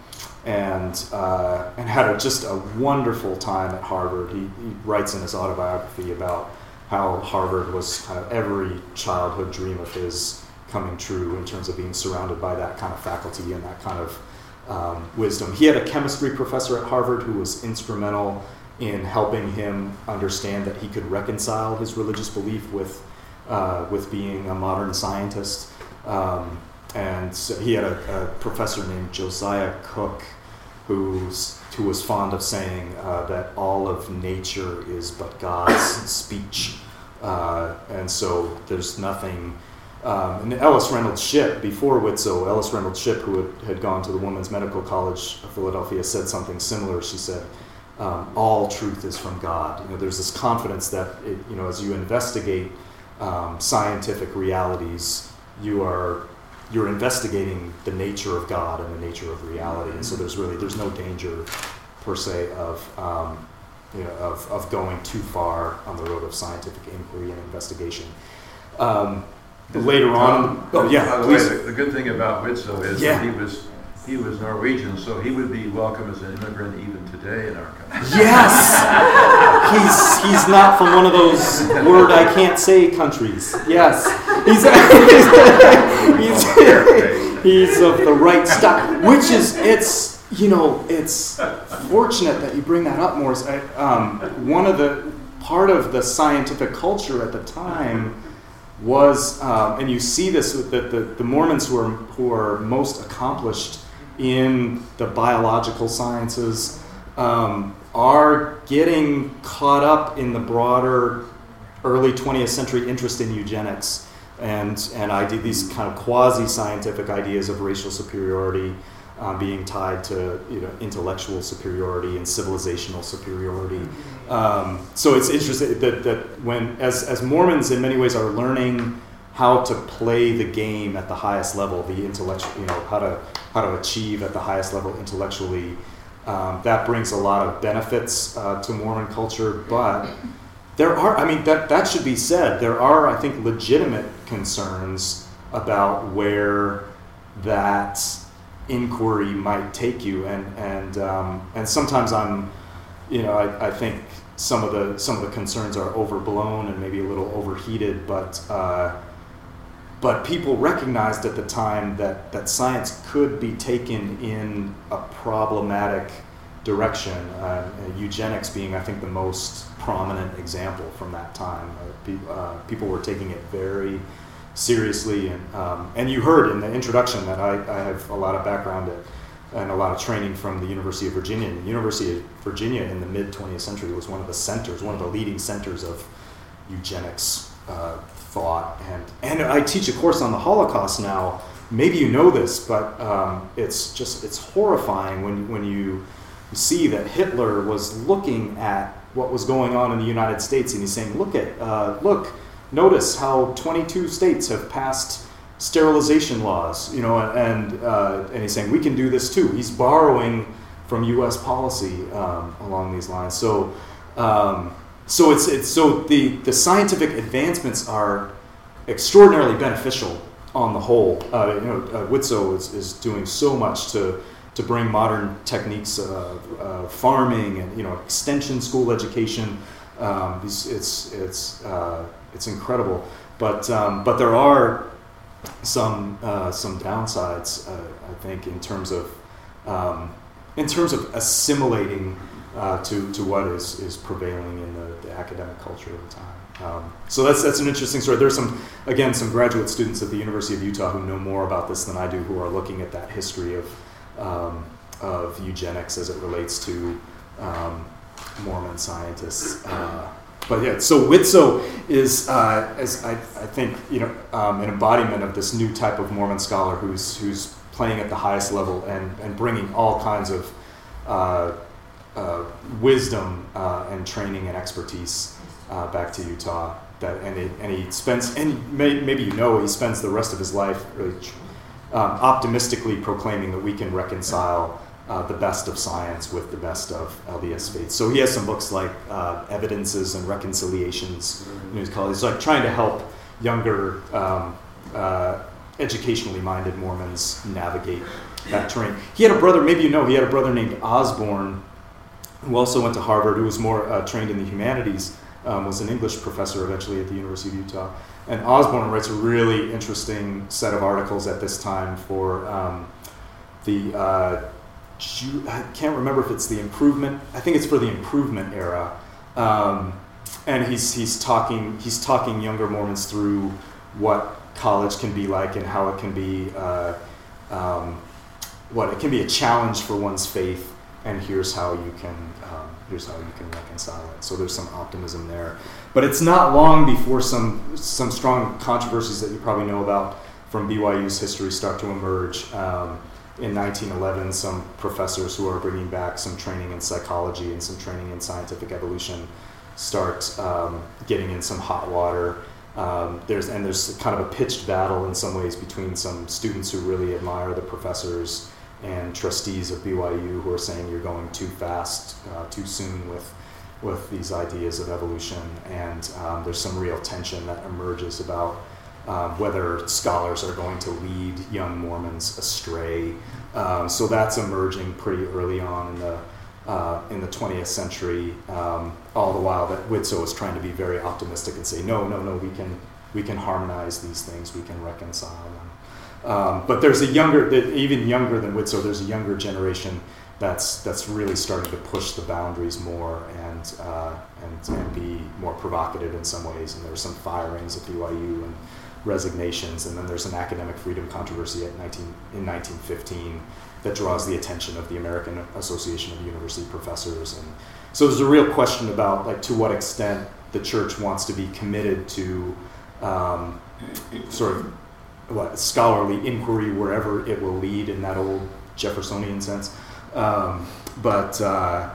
and, uh, and had a, just a wonderful time at Harvard. He, he, writes in his autobiography about how Harvard was kind of every childhood dream of his coming true in terms of being surrounded by that kind of faculty and that kind of um, wisdom. He had a chemistry professor at Harvard who was instrumental in helping him understand that he could reconcile his religious belief with, uh, with being a modern scientist. Um, and so he had a, a, professor named Josiah Cooke who's, who was fond of saying uh, that all of nature is but God's speech. Uh, and so there's nothing. Um, and Ellis Reynolds Shipp, before Widtsoe, Ellis Reynolds Shipp, who had, had gone to the Women's Medical College of Philadelphia, said something similar. She said, um, all truth is from God. You know, there's this confidence that it, you know, as you investigate um, scientific realities, you are you're investigating the nature of God and the nature of reality, and so there's really there's no danger per se of um, you know, of, of going too far on the road of scientific inquiry and investigation. Um, later on, oh yeah, way, the, good thing about Widtsoe is yeah. that he was he was Norwegian, so he would be welcome as an immigrant even today in our country. Yes, he's he's not from one of those word I can't say countries. Yes, he's he's, he's of the right stock, which is it's you know it's fortunate that you bring that up, Morris. I, um, one of the part of the scientific culture at the time was, um, and you see this with the, the, the Mormons who are who are most accomplished in the biological sciences um, are getting caught up in the broader early 20th century interest in eugenics and, and idea, these kind of quasi scientific ideas of racial superiority um, being tied to you know, intellectual superiority and civilizational superiority. Um, so it's interesting that, that when, as, as Mormons in many ways are learning how to play the game at the highest level, the intellectual, you know, how to how to achieve at the highest level intellectually. Um, that brings a lot of benefits uh, to Mormon culture, but there are, I mean, that, that should be said. There are, I think, legitimate concerns about where that inquiry might take you, and and um, and sometimes I'm, you know, I, I think some of the some of the concerns are overblown and maybe a little overheated, but. Uh, but people recognized at the time that, that science could be taken in a problematic direction, uh, eugenics being, I think, the most prominent example from that time. Uh, uh, people were taking it very seriously, and, um, and you heard in the introduction that I, I have a lot of background at and a lot of training from the University of Virginia. And the University of Virginia in the mid 20th century was one of the centers, one of the leading centers of eugenics uh, thought. And, and I teach a course on the Holocaust now. Maybe you know this, but um, it's just it's horrifying when, when you see that Hitler was looking at what was going on in the United States and he's saying, look at, uh, look, notice how 22 states have passed sterilization laws, you know, and, uh, and he's saying we can do this too. He's borrowing from U.S. policy um, along these lines. So, um, so it's, it's so the, the scientific advancements are extraordinarily beneficial on the whole. Uh, you know, uh, Widtsoe is, is doing so much to to bring modern techniques of uh, farming and you know extension school education. Um, it's it's it's, uh, it's incredible, but um, but there are some uh, some downsides uh, I think in terms of um, in terms of assimilating uh, to, to what is, is prevailing in the, the academic culture of the time. Um, so that's that's an interesting story. There's some again some graduate students at the University of Utah who know more about this than I do, who are looking at that history of um, of eugenics as it relates to um, Mormon scientists. Uh, but yeah, so Widtsoe is, uh, as I, I think, you know, um, an embodiment of this new type of Mormon scholar who's who's playing at the highest level and, and bringing all kinds of uh, wisdom uh, and training and expertise uh, back to Utah. That and, it, and he spends and may, maybe you know he spends the rest of his life really um, optimistically proclaiming that we can reconcile uh, the best of science with the best of LDS faith. So he has some books like uh, Evidences and Reconciliations in his college. He's like trying to help younger, um, uh, educationally minded Mormons navigate that terrain. He had a brother, maybe you know, he had a brother named Osborne who also went to Harvard, who was more uh, trained in the humanities, um, was an English professor eventually at the University of Utah. And Osborne writes a really interesting set of articles at this time for um, the uh, I can't remember if it's the improvement. I think it's for the improvement era. Um, and he's, he's talking he's talking younger Mormons through what college can be like and how it can be uh, um, what it can be a challenge for one's faith. And here's how you can um, here's how you can reconcile it. So there's some optimism there. But it's not long before some some strong controversies that you probably know about from BYU's history start to emerge. Um, in 1911, some professors who are bringing back some training in psychology and some training in scientific evolution start um, getting in some hot water. Um, there's and there's kind of a pitched battle in some ways between some students who really admire the professors and trustees of BYU who are saying you're going too fast, uh, too soon with with these ideas of evolution. And um, there's some real tension that emerges about um, whether scholars are going to lead young Mormons astray. Um, so that's emerging pretty early on in the uh, in the 20th century. Um, all the while that Widtsoe is trying to be very optimistic and say, no, no, no, we can we can harmonize these things, we can reconcile. Um, but there's a younger, even younger than Widtsoe, there's a younger generation that's that's really starting to push the boundaries more and uh, and and be more provocative in some ways. And there's some firings at BYU and resignations, and then there's an academic freedom controversy at 19, in 1915 that draws the attention of the American Association of University Professors, and so there's a real question about like to what extent the church wants to be committed to um, sort of what scholarly inquiry wherever it will lead in that old Jeffersonian sense, um, but. Uh,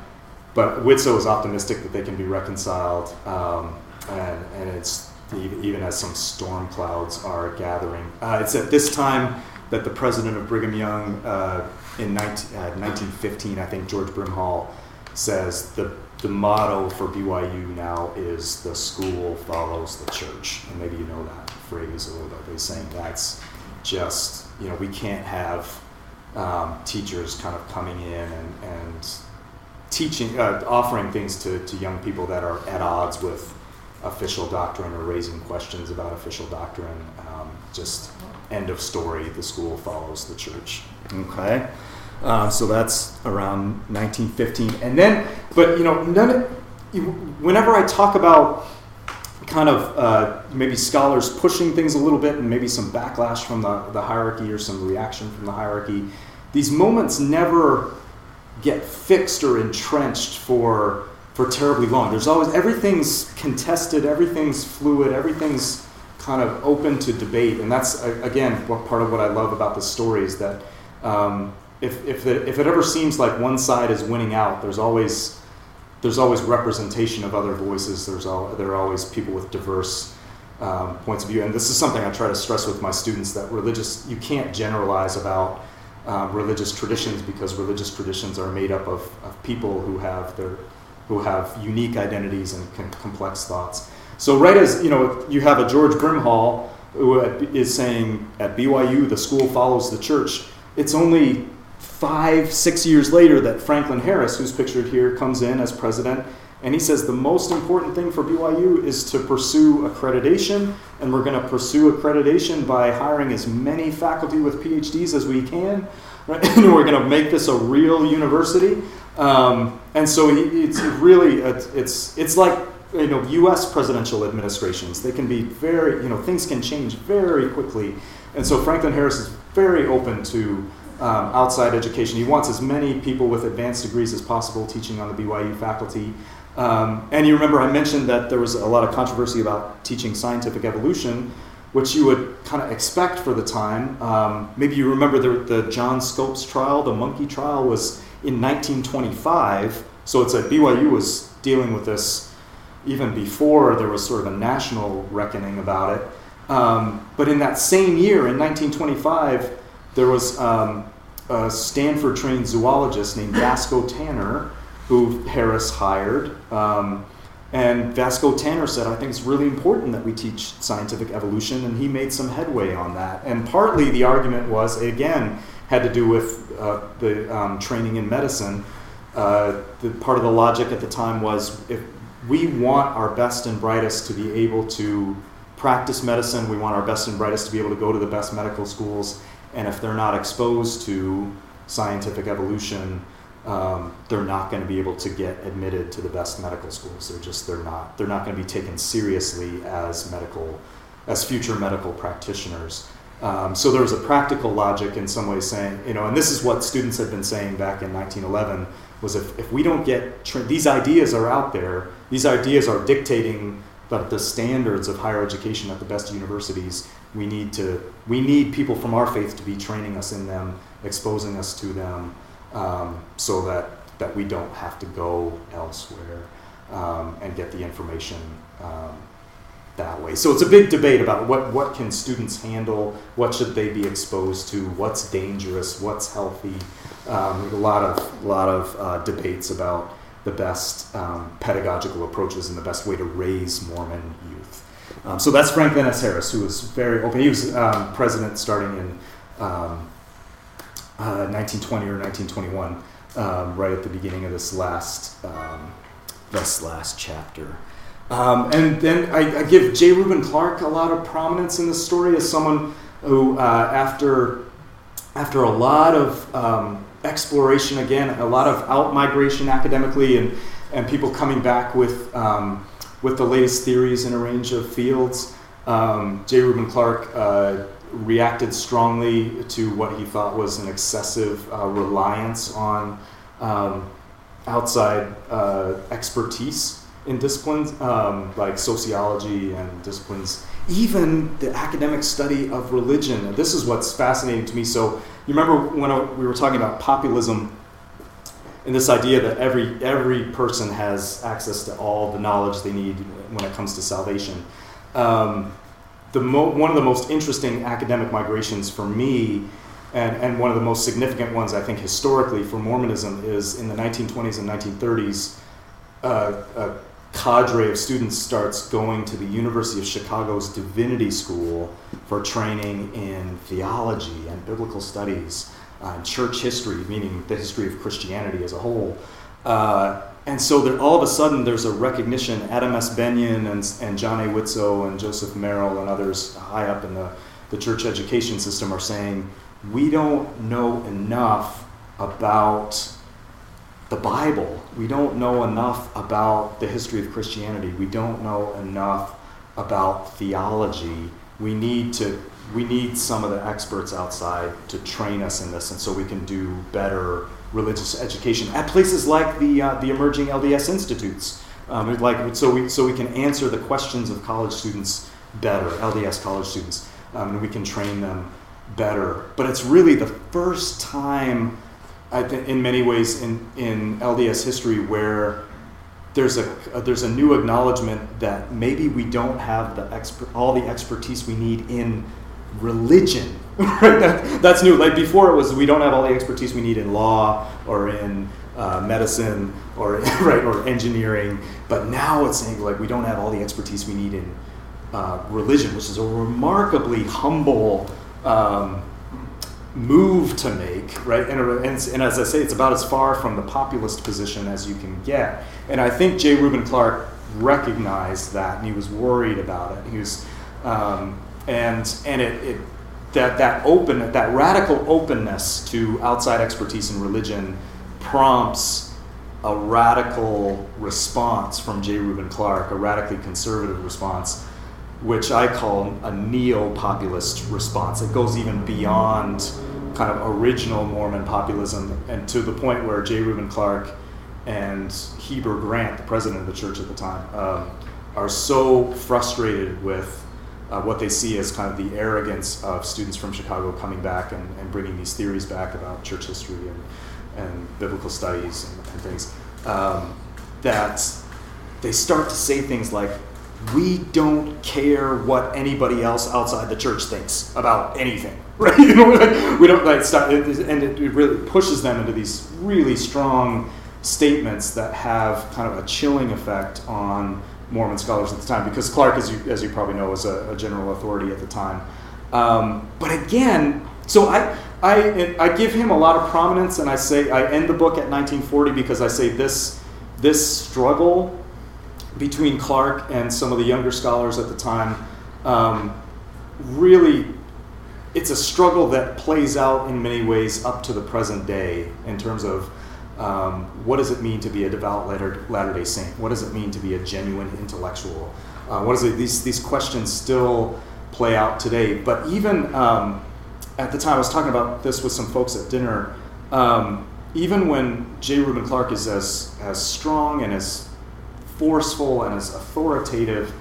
but Widtsoe is optimistic that they can be reconciled, um, and, and it's even as some storm clouds are gathering. Uh, it's at this time that the president of Brigham Young uh, in 19, uh, 1915, I think George Brimhall says the the motto for BYU now is the school follows the church, and maybe you know that phrase a little bit. They're saying that's just you know we can't have um, teachers kind of coming in and, and teaching, uh, offering things to, to young people that are at odds with official doctrine or raising questions about official doctrine. Um, just end of story. The school follows the church. Okay, uh, so that's around 1915, and then, but you know, none. Whenever I talk about kind of uh, maybe scholars pushing things a little bit and maybe some backlash from the, the hierarchy or some reaction from the hierarchy, these moments never get fixed or entrenched for for terribly long. There's always everything's contested, everything's fluid, everything's kind of open to debate, and that's again what part of what I love about the story is that um, if if, if it ever seems like one side is winning out, there's always there's always representation of other voices. There's all, there are always people with diverse um, points of view, and this is something I try to stress with my students that religious you can't generalize about um, religious traditions because religious traditions are made up of, of people who have their who have unique identities and com- complex thoughts. So right as you know, you have a George Brimhall who is saying at BYU the school follows the church. It's only five, six years later that Franklin Harris, who's pictured here, comes in as president, and he says the most important thing for BYU is to pursue accreditation, and we're going to pursue accreditation by hiring as many faculty with PhDs as we can, right? and we're going to make this a real university. Um, and so it's really it's it's like you know U.S. presidential administrations. They can be very you know things can change very quickly, and so Franklin Harris is very open to. Um, outside education. He wants as many people with advanced degrees as possible teaching on the BYU faculty. Um, and you remember I mentioned that there was a lot of controversy about teaching scientific evolution, which you would kind of expect for the time. Um, maybe you remember the, the John Scopes trial, the monkey trial was in 1925. So it's a BYU was dealing with this even before there was sort of a national reckoning about it. Um, but in that same year, in 1925, there was um, a Stanford trained zoologist named Vasco Tanner who Harris hired. Um, and Vasco Tanner said, I think it's really important that we teach scientific evolution, and he made some headway on that. And partly the argument was, again, had to do with uh, the um, training in medicine. Uh, the part of the logic at the time was if we want our best and brightest to be able to practice medicine, we want our best and brightest to be able to go to the best medical schools, and if they're not exposed to scientific evolution, um, they're not going to be able to get admitted to the best medical schools. They're just they're not they're not going to be taken seriously as medical as future medical practitioners. Um, so there was a practical logic in some ways saying, you know, and this is what students had been saying back in 1911 was if, if we don't get tra- these ideas are out there, these ideas are dictating the, the standards of higher education at the best universities. We need to we need people from our faith to be training us in them, exposing us to them um, so that, that we don't have to go elsewhere um, and get the information um, that way. So it's a big debate about what, what can students handle, what should they be exposed to, what's dangerous, what's healthy. Um, a lot of, lot of uh, debates about the best um, pedagogical approaches and the best way to raise Mormon. Um, so that's Franklin S. Harris, who was very open. He was um, president starting in um, 1920 uh, or 1921, um, right at the beginning of this last um, this last chapter. Um, and then I, I, give J. Reuben Clark a lot of prominence in this story as someone who, uh, after after a lot of exploration, again, a lot of out migration academically, and and people coming back with um, with the latest theories in a range of fields. Um, J. Reuben Clark uh, reacted strongly to what he thought was an excessive uh, reliance on um, outside uh, expertise in disciplines um, like sociology and disciplines, even the academic study of religion. This is what's fascinating to me. So, you remember when we were talking about populism and this idea that every, every person has access to all the knowledge they need when it comes to salvation. Um, the mo- one of the most interesting academic migrations for me, and, and one of the most significant ones I think historically for Mormonism, is in the 1920s and 1930s. Uh, a cadre of students starts going to the University of Chicago's Divinity School for training in theology and biblical studies, uh, church history, meaning the history of Christianity as a whole. Uh, and so that all of a sudden there's a recognition. Adam S. Bennion and, and John A. Widtsoe and Joseph Merrill and others high up in the, the church education system are saying, we don't know enough about the Bible. We don't know enough about the history of Christianity. We don't know enough about theology we need to we need some of the experts outside to train us in this, and so we can do better religious education at places like the uh, the emerging LDS institutes. Um, like so we so we can answer the questions of college students better, LDS college students, um, and we can train them better. But it's really the first time, I think, in many ways in in LDS history where there's a, there's a new acknowledgement that maybe we don't have the expert all the expertise we need in religion. right? That, that's new. Like before, it was we don't have all the expertise we need in law or in uh, medicine or right or engineering. But now it's saying like we don't have all the expertise we need in uh, religion, which is a remarkably humble. Um, move to make, right? And, and, and, as I say, it's about as far from the populist position as you can get. And I think J. Reuben Clark recognized that, and he was worried about it. He was, um, and and it, it that that open that radical openness to outside expertise in religion prompts a radical response from J. Reuben Clark, a radically conservative response which I call a neo populist response. It goes even beyond kind of original Mormon populism and to the point where J. Reuben Clark and Heber Grant, the president of the church at the time, um, are so frustrated with uh, what they see as kind of the arrogance of students from Chicago coming back and, and bringing these theories back about church history and, and biblical studies and, and things, um, that they start to say things like, we don't care what anybody else outside the church thinks about anything, right? You know, like, we don't like stop, it, and it, really pushes them into these really strong statements that have kind of a chilling effect on Mormon scholars at the time. Because Clark, as you as you probably know, was a, a general authority at the time. Um, but again, so I. I, I give him a lot of prominence, and I say I end the book at 1940 because I say this this struggle between Clark and some of the younger scholars at the time, um, really, it's a struggle that plays out in many ways up to the present day in terms of um, what does it mean to be a devout Latter day Saint? What does it mean to be a genuine intellectual? Uh, what is it? These, these questions still play out today. But even um, at the time, I was talking about this with some folks at dinner. Um, even when J. Reuben Clark is as, as strong and as forceful and as authoritative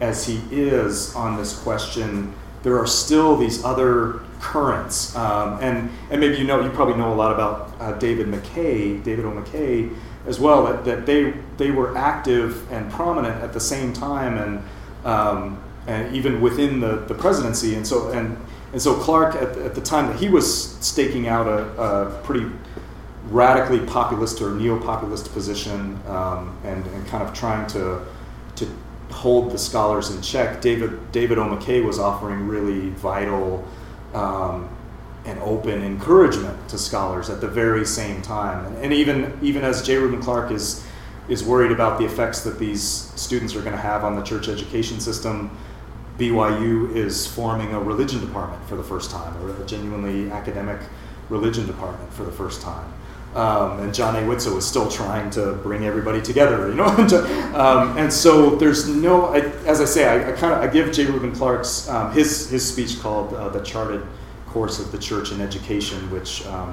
as he is on this question, there are still these other currents. Um, and, and maybe you know, you probably know a lot about uh, David McKay, David O. McKay as well, that, that they, they were active and prominent at the same time and, um, and even within the, the presidency. And so, and, and so Clark, at, at the time that he was staking out a, a pretty radically populist or neo-populist position um, and, and kind of trying to to hold the scholars in check. David David O. McKay was offering really vital um, and open encouragement to scholars at the very same time. And, and even even as J. Reuben Clark is is worried about the effects that these students are going to have on the church education system. BYU is forming a religion department for the first time, or a genuinely academic religion department for the first time. Um, and John A. Widtsoe was still trying to bring everybody together, you know. um, and so there's no, I, as I say, I, I kind of I give J. Reuben Clark's um, his his speech called uh, "The Charted Course of the Church in Education," which um,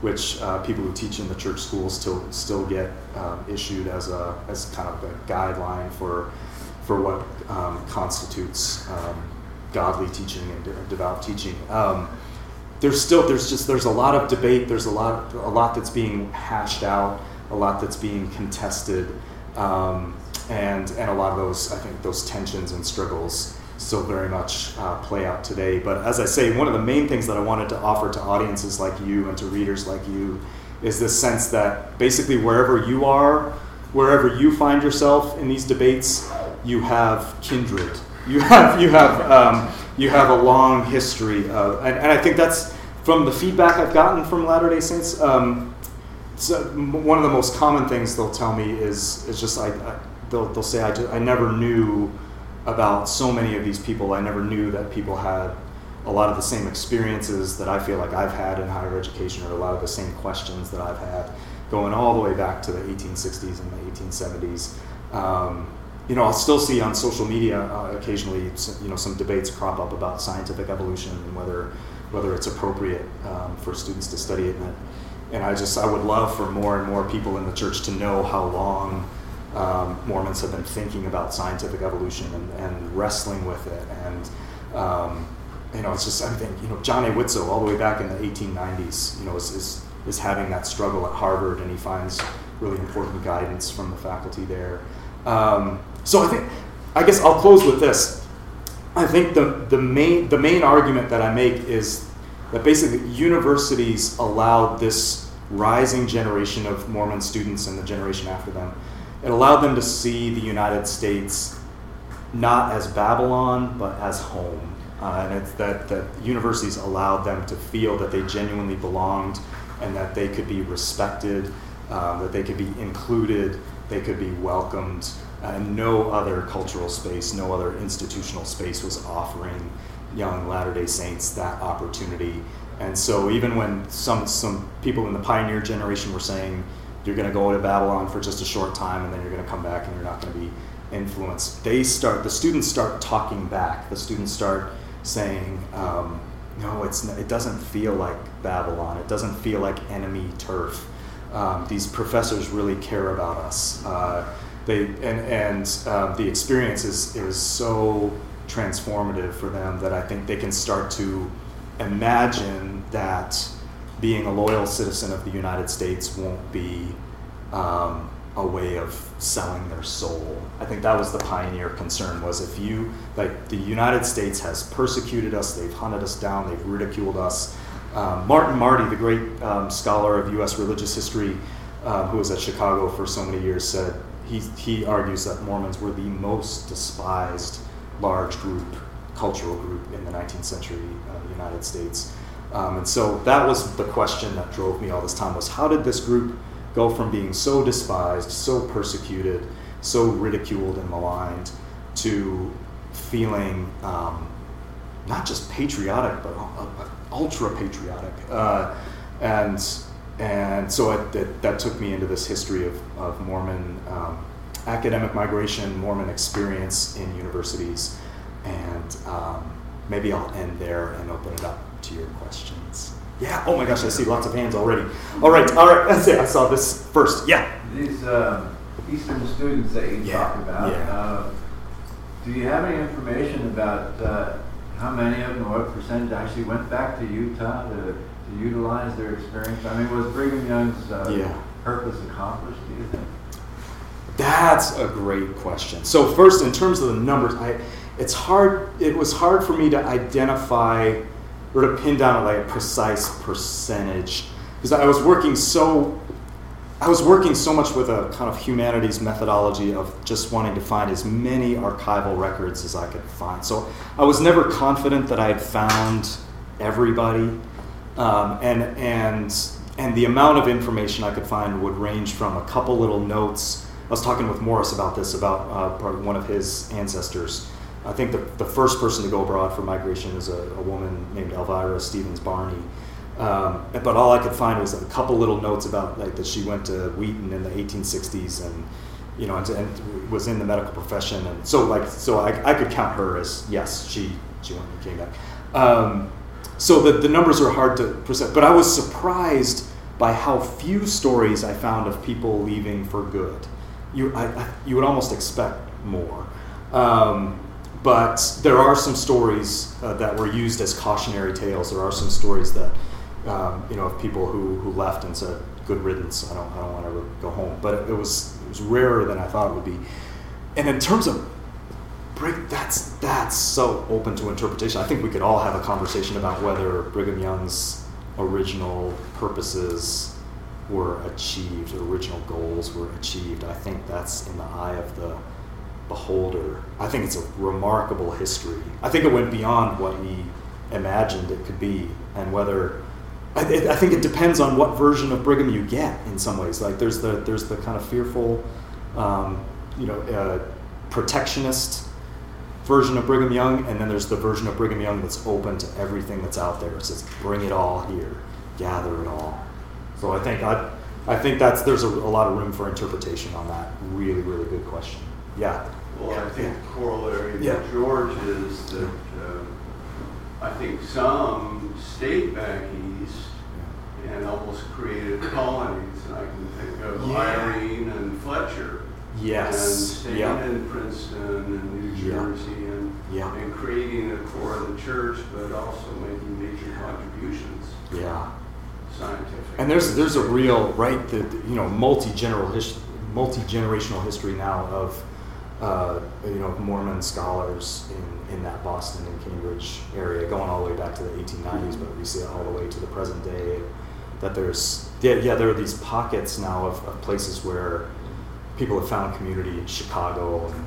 which uh, people who teach in the church schools still still get um, issued as a as kind of a guideline for for what um, constitutes godly teaching and devout teaching there's still there's just there's a lot of debate. There's a lot a lot that's being hashed out, a lot that's being contested, um, and and a lot of those I think those tensions and struggles still very much uh, play out today. But as I say, one of the main things that I wanted to offer to audiences like you and to readers like you is this sense that basically wherever you are, wherever you find yourself in these debates, you have kindred. You have you have um, you have a long history of, and, and I think that's from the feedback I've gotten from Latter Day Saints. Um, so one of the most common things they'll tell me is is just I, I they'll they'll say I, just, I never knew about so many of these people. I never knew that people had a lot of the same experiences that I feel like I've had in higher education, or a lot of the same questions that I've had, going all the way back to the 1860s and the 1870s. Um, you know, I'll still see on social media uh, occasionally, you know, some debates crop up about scientific evolution and whether whether it's appropriate um, for students to study it. And, and I just I would love for more and more people in the church to know how long um, Mormons have been thinking about scientific evolution and, and wrestling with it. And um, you know, it's just I think you know John A. Widtsoe all the way back in the 1890s, you know, is, is is having that struggle at Harvard, and he finds really important guidance from the faculty there. Um, so I think I guess I'll close with this. I think the, the main the main argument that I make is that basically universities allowed this rising generation of Mormon students and the generation after them, it allowed them to see the United States not as Babylon but as home. Uh, and it's that, that universities allowed them to feel that they genuinely belonged and that they could be respected, um, that they could be included, they could be welcomed. And no other cultural space, no other institutional space was offering young Latter day Saints that opportunity. And so, even when some, some people in the pioneer generation were saying, you're going to go to Babylon for just a short time and then you're going to come back and you're not going to be influenced, they start, the students start talking back. The students start saying, um, no, it's, it doesn't feel like Babylon, it doesn't feel like enemy turf um, these professors really care about us. Uh, they and and um, the experience is is so transformative for them that I think they can start to imagine that being a loyal citizen of the United States won't be um, a way of selling their soul. I think that was the pioneer concern was if you like the United States has persecuted us, they've hunted us down, they've ridiculed us. Um, Martin Marty, the great um, scholar of U.S. religious history, um, who was at Chicago for so many years, said he, he argues that Mormons were the most despised large group, cultural group in the 19th century uh, United States. Um, and so that was the question that drove me all this time was how did this group go from being so despised, so persecuted, so ridiculed and maligned to feeling um, not just patriotic, but uh, ultra patriotic. Uh, and and so it, it, that took me into this history of, of Mormon um, academic migration, Mormon experience in universities, and um, maybe I'll end there and open it up to your questions. Yeah. Oh my gosh, I see lots of hands already. All right. All right. That's it. I saw this first. Yeah. These uh, Eastern students that you Yeah, talk about, yeah. uh, do you have any information about uh, how many of them, or what percentage actually went back to Utah to utilize their experience? I mean, was Brigham Young's uh, Yeah. purpose accomplished, do you think? That's a great question. So first, in terms of the numbers, I, it's hard. It was hard for me to identify or to pin down like a precise percentage because I was working so. I was working so much with a kind of humanities methodology of just wanting to find as many archival records as I could find. So I was never confident that I had found everybody, um, and and and the amount of information I could find would range from a couple little notes. I was talking with Morris about this about uh, one of his ancestors. I think the, the first person to go abroad for migration is a, a woman named Elvira Stevens Barney. Um, but all I could find was a couple little notes about like that she went to Wheaton in the 1860s and you know and, and was in the medical profession and so like so I, I could count her as yes she she went and came back. Um, so the, the numbers are hard to present, but I was surprised by how few stories I found of people leaving for good. You, I, I, you would almost expect more. Um, but there are some stories uh, that were used as cautionary tales. There are some stories that, um, you know, of people who, who left and said, good riddance, I don't, I don't want to ever go home. But it, was, it was rarer than I thought it would be. And in terms of Brig, that's that's so open to interpretation. I think we could all have a conversation about whether Brigham Young's original purposes were achieved, original goals were achieved. I think that's in the eye of the beholder. I think it's a remarkable history. I think it went beyond what he imagined it could be, and whether I, I think it depends on what version of Brigham you get. In some ways, like there's the there's the kind of fearful, um, you know, uh, protectionist version of Brigham Young, and then there's the version of Brigham Young that's open to everything that's out there. It says, "Bring it all here, gather it all." So I think I, I think that's there's a, a lot of room for interpretation on that. Really, really good question. Yeah. Well, yeah. I think the corollary Yeah. to George is that uh, I think some stayed back east and almost created colonies. And I can think of Yeah. Irene and Fletcher. And Yes. staying Yeah. in Princeton and New. Jersey and, Yeah. and creating a core of the church, but also making major contributions, Yeah. scientific. And there's there's a real right the you know multi general his, multi generational history now of uh, you know Mormon scholars in, in that Boston and Cambridge area going all the way back to the 1890s, but we see it all the way to the present day. That there's yeah, yeah there are these pockets now of, of places where people have found community in Chicago and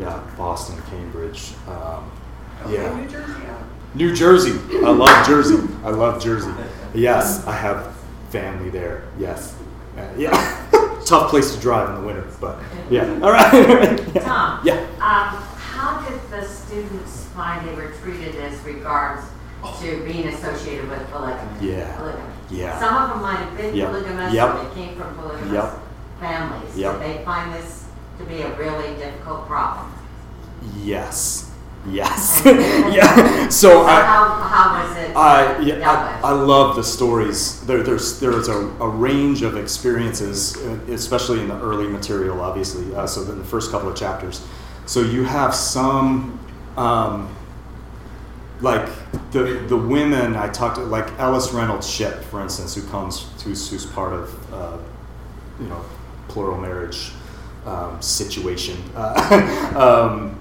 yeah Boston, Cambridge. Um, yeah. New Jersey. New Jersey. I love Jersey. I love Jersey. Yes, I have family there. Yes. Uh, yeah. Tough place to drive in the winter, but yeah. All right. yeah. Tom. Yeah. Um, how did the students find they were treated as regards to being associated with polygamy? Yeah. Polygamy. Yeah. Some of them might have been Yep. polygamous, Yep. or they came from polygamous Yep. Families. Yep. They find this to be a really difficult problem? Yes. Yes. yeah. So So I. how, how was it I, yeah, I? I love the stories. There, there's there's a, a range of experiences, uh, especially in the early material, obviously. Uh, so in the first couple of chapters, so you have some, um, like the the women I talked to, like Ellis Reynolds Shipp, for instance, who comes who's who's part of, uh, you know, plural marriage um, situation. Uh, um,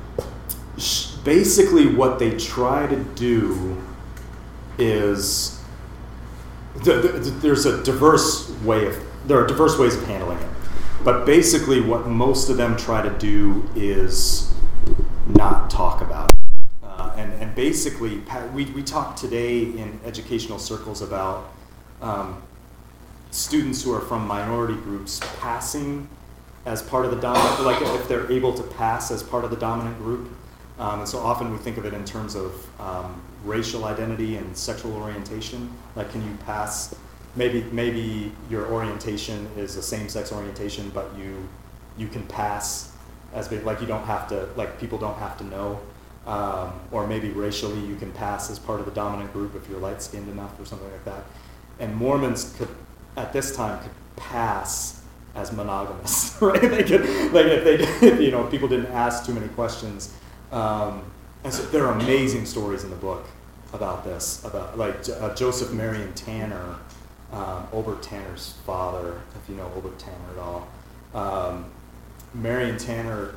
basically, what they try to do is th- th- th- there's a diverse way of there are diverse ways of handling it but basically what most of them try to do is not talk about it uh, and, and basically we, we talked today in educational circles about um, students who are from minority groups passing as part of the dominant like if they're able to pass as part of the dominant group um, and so often we think of it in terms of um, racial identity and sexual orientation. Like, can you pass? Maybe maybe your orientation is a same-sex orientation, but you you can pass as big. Like, you don't have to. Like, people don't have to know. Um, or maybe racially, you can pass as part of the dominant group if you're light-skinned enough or something like that. And Mormons could, at this time, could pass as monogamous, right? They could, like, if they, you know, people didn't ask too many questions. Um, and so there are amazing stories in the book about this, about like uh, Joseph Marion Tanner, um, Tanner's father, if you know Obert Tanner at all. Um, Marion Tanner,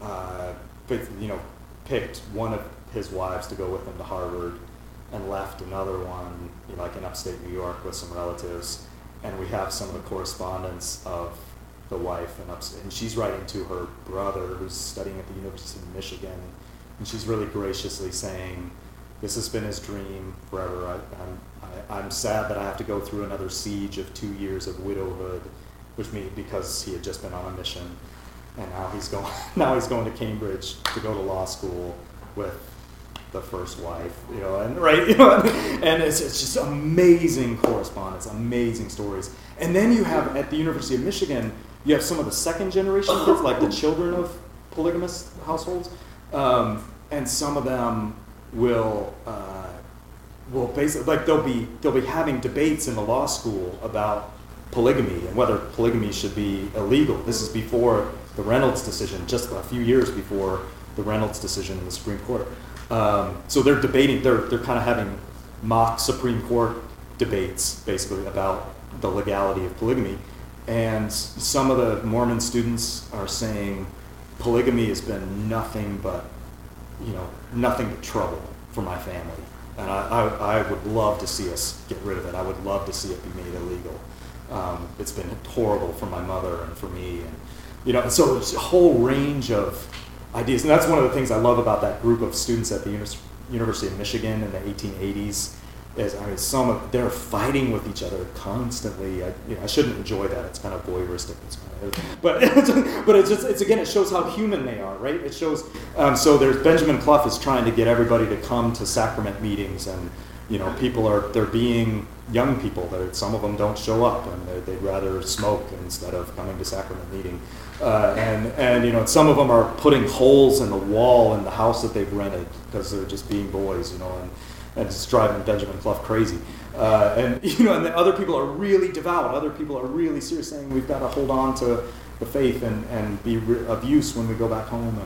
uh, picked- you know, picked one of his wives to go with him to Harvard, and left another one, you know, like in upstate New York with some relatives. And we have some of the correspondence of the wife, and, ups- and she's writing to her brother who's studying at the University of Michigan, and she's really graciously saying, "This has been his dream forever. I, I'm I, I'm sad that I have to go through another siege of two years of widowhood, which means because he had just been on a mission, and now he's going now he's going to Cambridge to go to law school with the first wife, you know, and right, you know, and it's, it's just amazing correspondence, amazing stories. And then you have at the University of Michigan, you have some of the second generation kids, like the children of polygamous households, um, and some of them will uh, will basically like they'll be they'll be having debates in the law school about polygamy and whether polygamy should be illegal. This is before the Reynolds decision, just a few years before the Reynolds decision in the Supreme Court. Um, so they're debating. They're they're kind of having mock Supreme Court debates, basically about the legality of polygamy. And some of the Mormon students are saying polygamy has been nothing but, you know, nothing but trouble for my family. And I, I, I would love to see us get rid of it. I would love to see it be made illegal. Um, it's been horrible for my mother and for me. And, you know, and so there's a whole range of ideas. And that's one of the things I love about that group of students at the Uni- University of Michigan in the 1880s. Is I mean, some of they're fighting with each other constantly. I, you know, I shouldn't enjoy that. It's kind of voyeuristic. It's kind of, but but it's just it's again it shows how human they are, right? It shows. Um, so there's Benjamin Cluff is trying to get everybody to come to sacrament meetings and you know, people are they're being young people. They're, some of them don't show up, and they'd rather smoke instead of coming to sacrament meeting. Uh, and and you know, some of them are putting holes in the wall in the house that they've rented because they're just being boys, you know, and, and it's driving Benjamin Cluff crazy. Uh, and you know, and the other people are really devout. Other people are really serious, saying we've got to hold on to the faith and, and be re- of use when we go back home.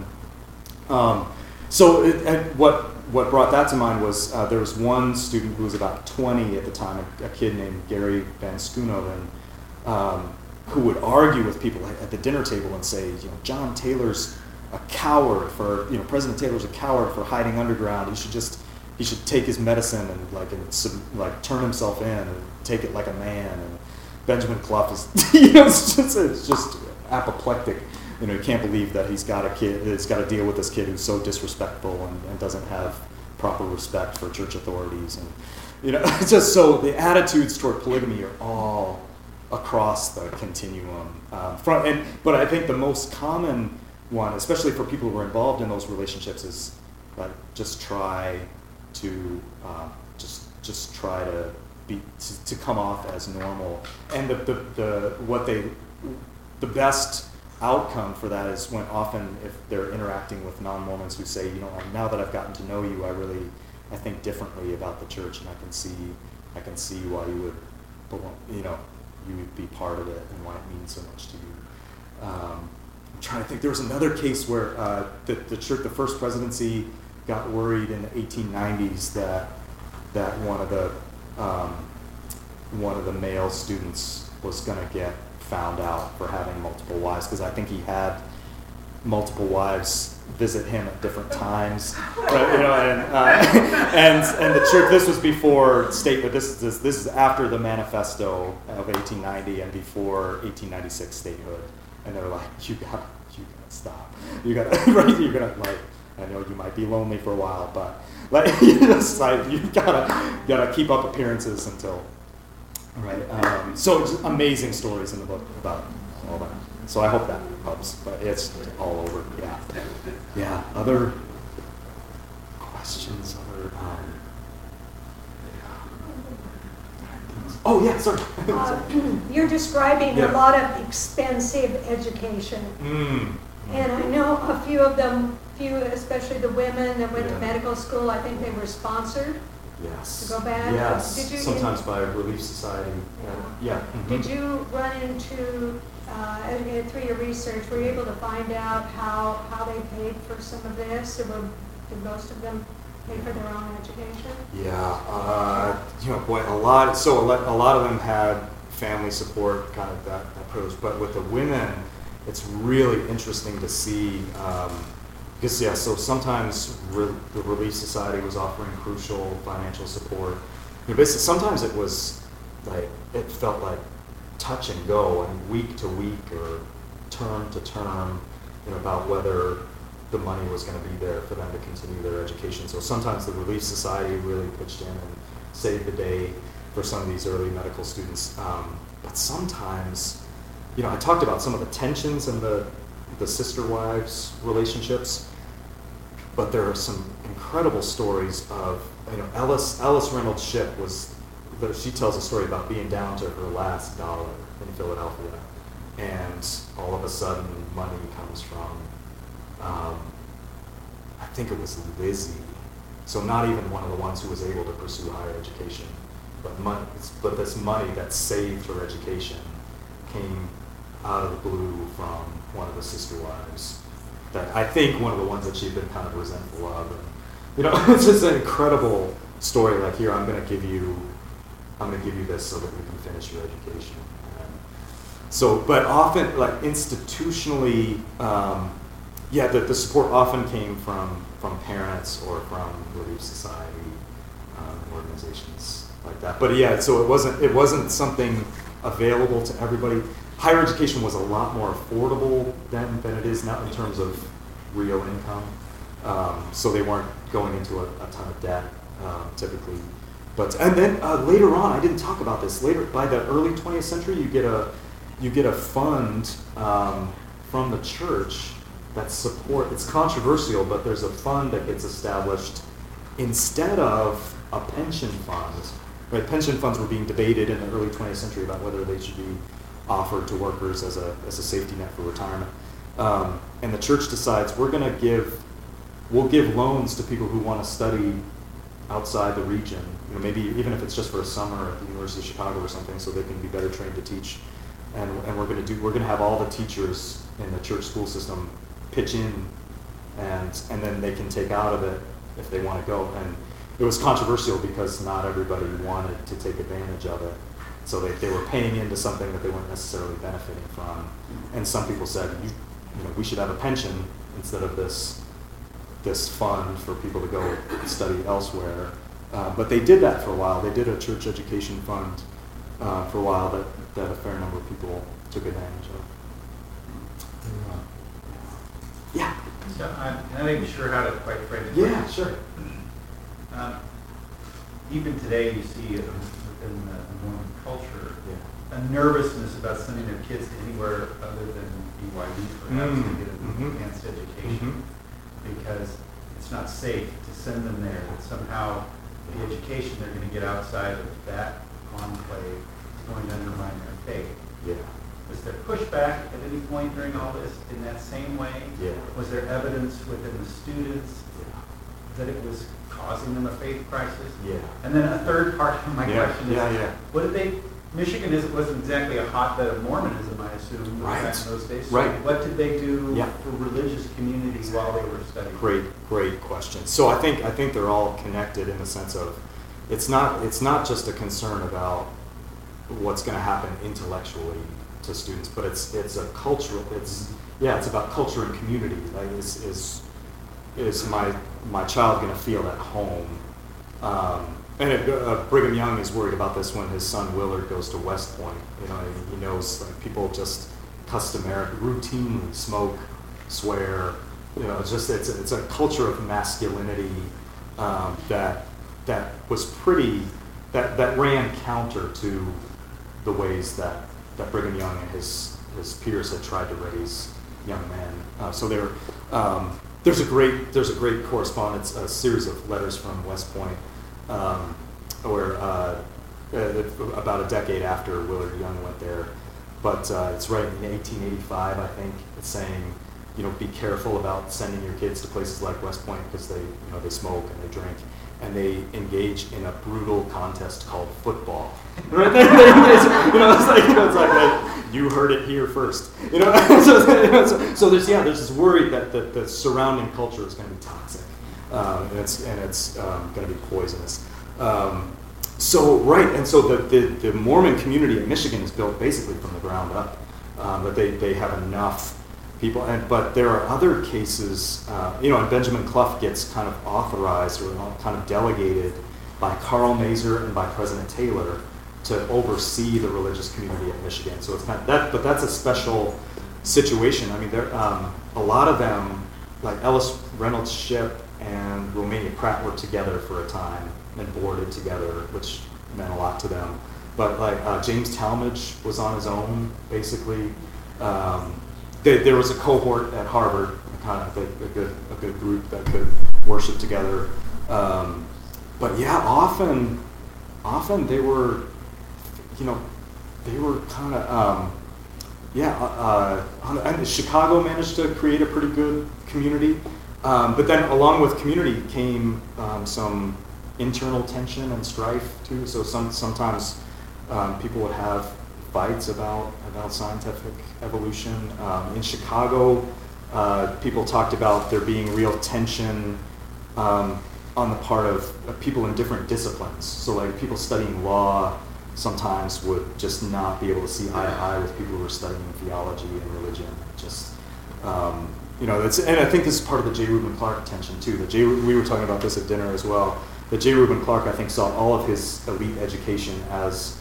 And um, so, it, and what what brought that to mind was uh, there was one student who was about 20 at the time, a, a kid named Gary Van Schoonoven, um, who would argue with people at the dinner table and say, you know, John Taylor's a coward for, you know, President Taylor's a coward for hiding underground. He should just, he should take his medicine and like, and sub, like turn himself in and take it like a man. And Benjamin Cluff is, you know, it's just, it's just apoplectic. You know, he can't believe that he's got a kid, he's got to deal with this kid who's so disrespectful and, and doesn't have proper respect for church authorities. And, you know, it's just so the attitudes toward polygamy are all across the continuum. Um, from, and, but I think the most common one, especially for people who are involved in those relationships, is like just try to uh, just just try to be to, to come off as normal. And the, the, the what they the best outcome for that is when often if they're interacting with non-Mormons who say, you know, now that I've gotten to know you, I really I think differently about the church, and I can see I can see why you would you know you would be part of it and why it means so much to you. Um, I'm trying to think. There was another case where uh, the, the church, the first presidency, got worried in the 1890s that that one of the um, one of the male students was going to get found out for having multiple wives because I think he had multiple wives visit him at different times, right, you know, and, uh, and and the church. This was before statehood. This is this, this is after the manifesto of 1890 and before 1896 statehood. And they're like, you got you got to stop. You got to right. You're gonna like. I know you might be lonely for a while, but like you just like you gotta gotta keep up appearances until right. Um, so amazing stories in the book about all that. So I hope that helps, but it's all over. Yeah, yeah. Other questions? Other. Um, oh yeah, sorry. Uh, You're describing Yeah. a lot of expensive education. mm. And I know a few of them, few, especially the women that went to medical school, I think they were sponsored. Yes. To go back? Yes. Did you- Sometimes by Relief Society. Yeah. mhm. Did you run into, uh, and through your research, were you able to find out how, how they paid for some of this? Or were- did most of them pay for their own education? Yeah, uh, you know, boy, a lot. So a lot, a lot of them had family support, kind of that approach. But with the women, it's really interesting to see. Um, because yeah, so sometimes re- the Relief Society was offering crucial financial support. You know, basically, sometimes it was like it felt like touch and go, and week to week or term to term, you know, about whether the money was going to be there for them to continue their education. So sometimes the Relief Society really pitched in and saved the day for some of these early medical students. Um, but sometimes, you know, I talked about some of the tensions in the the sister wives relationships, but there are some incredible stories of you know Ellis Ellis Reynolds Shipp was there- she tells a story about being down to her last dollar in Philadelphia, and all of a sudden money comes from um, I think it was Lizzie, so not even one of the ones who was able to pursue higher education, but money, but this money that saved her education came out of the blue from one of the sister wives. That I think one of the ones that she'd been kind of resentful of. And, you know, it's just an incredible story. Like here, I'm going to give you, I'm going to give you this so that you can finish your education. So, but often, like institutionally, um, yeah, the, the support often came from from parents or from Relief Society um, organizations like that. But yeah, so it wasn't it wasn't something available to everybody. Higher education was a lot more affordable then than it is now in terms of real income. Um, so they weren't going into a, a ton of debt um, typically. But and then uh, later on, I didn't talk about this. Later, by the early 20th century, you get a you get a fund um, from the church that support. It's controversial, but there's a fund that gets established instead of a pension fund, right? Pension funds were being debated in the early 20th century about whether they should be offered to workers as a, as a safety net for retirement. Um, and the church decides we're going to give, we'll give loans to people who want to study outside the region. You know, maybe even if it's just for a summer at the University of Chicago or something, so they can be better trained to teach. And, and we're going to do, we're going to have all the teachers in the church school system pitch in, and and then they can take out of it if they want to go. And it was controversial because not everybody wanted to take advantage of it. So they, they were paying into something that they weren't necessarily benefiting from. And some people said, you, you know, we should have a pension instead of this this fund for people to go study elsewhere. Uh, but they did that for a while. They did a church education fund uh, for a while that, that a fair number of people took advantage of. Yeah. So I'm not even sure how to quite frame it. Yeah, sure. Um, even today, you see within the Mormon culture Yeah. a nervousness about sending their kids to anywhere other than BYU, perhaps, to Mm, get an mhm. advanced education, because it's not safe to send them there. That somehow the education they're going to get outside of that enclave is going to undermine their faith. Yeah. Was there pushback at any point during all this in that same way? Yeah. Was there evidence within the students that it was causing them a faith crisis? Yeah. And then a third part of my Yeah, question is, yeah, yeah. what did they, Michigan is, wasn't exactly a hotbed of Mormonism, I assume, Right. back in those days. So Right. What did they do Yeah. for religious communities while they were studying? Great, great question. So I think I think they're all connected in the sense of it's not it's not just a concern about what's going to happen intellectually to students, but it's it's a cultural it's yeah it's about culture and community. Like is is is my my child going to feel at home? Um, and it, uh, Brigham Young is worried about this when his son Willard goes to West Point. You know, he knows like people just customary, routinely smoke, swear. You know, it's just it's a, it's a culture of masculinity um, that that was pretty that that ran counter to the ways that that Brigham Young and his his peers had tried to raise young men. Uh, so there, um, there's a great there's a great correspondence, a series of letters from West Point, um, where uh, uh, about a decade after Willard Young went there, but uh, it's right in 1885, I think. It's saying, you know, be careful about sending your kids to places like West Point because they, you know, they smoke and they drink, and they engage in a brutal contest called football. Right there, you know, it's like, it's like, like, you heard it here first. You know, so, so, there's yeah, there's this worry that the, the surrounding culture is going to be toxic, um, and it's and it's um, going to be poisonous. Um, so right, and so the, the, the Mormon community in Michigan is built basically from the ground up. Um, that they, they have enough people, and but there are other cases, uh, you know, and Benjamin Cluff gets kind of authorized or kind of delegated by Karl Maeser and by President Taylor to oversee the religious community of Michigan. So it's of that, but that's a special situation. I mean, there um, a lot of them, like Ellis Reynolds Shipp and Romania Pratt, were together for a time and boarded together, which meant a lot to them. But like uh, James Talmage was on his own, basically. Um, there, there was a cohort at Harvard, kind of a, a good a good group that could worship together. Um, but yeah, often often they were, you know, they were kind of um, yeah. Uh, uh, and Chicago managed to create a pretty good community, um, but then along with community came um, some internal tension and strife too. So some sometimes um, people would have fights about about scientific evolution. Um, in Chicago, uh, people talked about there being real tension um, on the part of, of people in different disciplines. So like people studying law sometimes would just not be able to see eye to eye with people who were studying theology and religion. Just um, you know, and I think this is part of the J. Reuben Clark tension too. The J. We were talking about this at dinner as well. That J. Reuben Clark, I think, saw all of his elite education as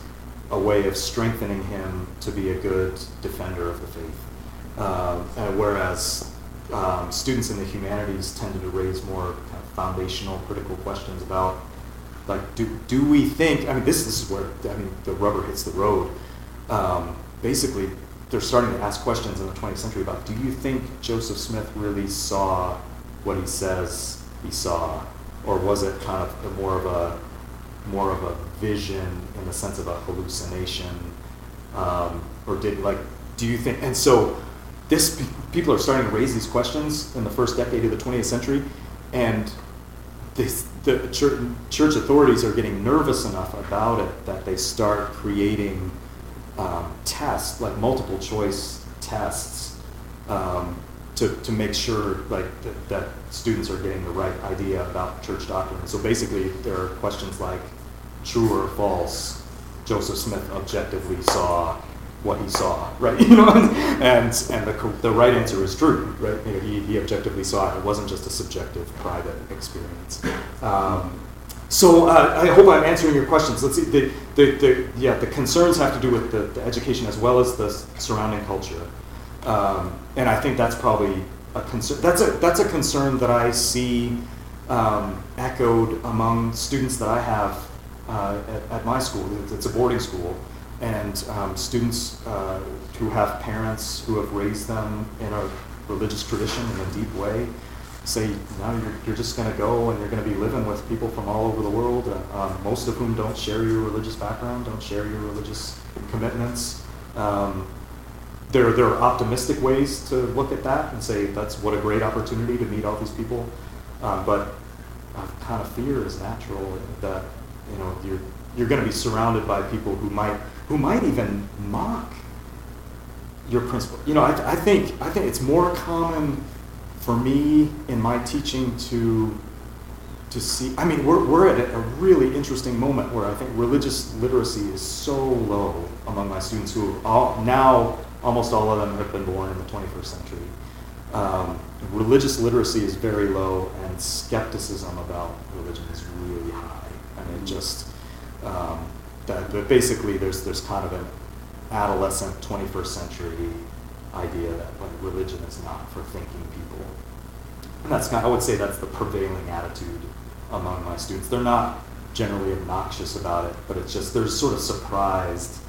a way of strengthening him to be a good defender of the faith. And whereas um, students in the humanities tended to raise more kind of foundational critical questions about, like, do, do we think, I mean, this, this is where, I mean, the rubber hits the road. Um, basically, they're starting to ask questions in the 20th century about, do you think Joseph Smith really saw what he says he saw? or was it kind of more of a more of a vision in the sense of a hallucination, um, or did like do you think? And so this people are starting to raise these questions in the first decade of the 20th century, and this, the church, church authorities are getting nervous enough about it that they start creating um, tests, like multiple choice tests, um, to, to make sure like that, that students are getting the right idea about church doctrine. So basically, there are questions like true or false. Joseph Smith objectively saw what he saw, right? You know, and and the, the right answer is true, right? You know, he, he objectively saw it. It wasn't just a subjective, private experience. Um, so uh, I hope I'm answering your questions. Let's see. The, the, the, yeah, the concerns have to do with the, the education as well as the surrounding culture, um, and I think that's probably a concern. That's a that's a concern that I see um, echoed among students that I have uh, at, at my school. It's a boarding school and um, students uh, who have parents who have raised them in a religious tradition in a deep way say, now you're, you're just going to go and you're going to be living with people from all over the world, uh, um, most of whom don't share your religious background, don't share your religious commitments. Um, there, there are optimistic ways to look at that and say that's what a great opportunity to meet all these people. Um, but uh, kind of fear is natural that you know you're you're going to be surrounded by people who might who might even mock your principle. You know, I, I, think I think it's more common for me in my teaching to to see. I mean, we're we're at a really interesting moment where I think religious literacy is so low among my students who all, now almost all of them have been born in the 21st century. Um, religious literacy is very low, and skepticism about religion is really high. I mean, just um, that, that basically there's there's kind of an adolescent 21st century idea that like religion is not for thinking people. And that's I would say that's the prevailing attitude among my students. They're not generally obnoxious about it, but it's just they're sort of surprised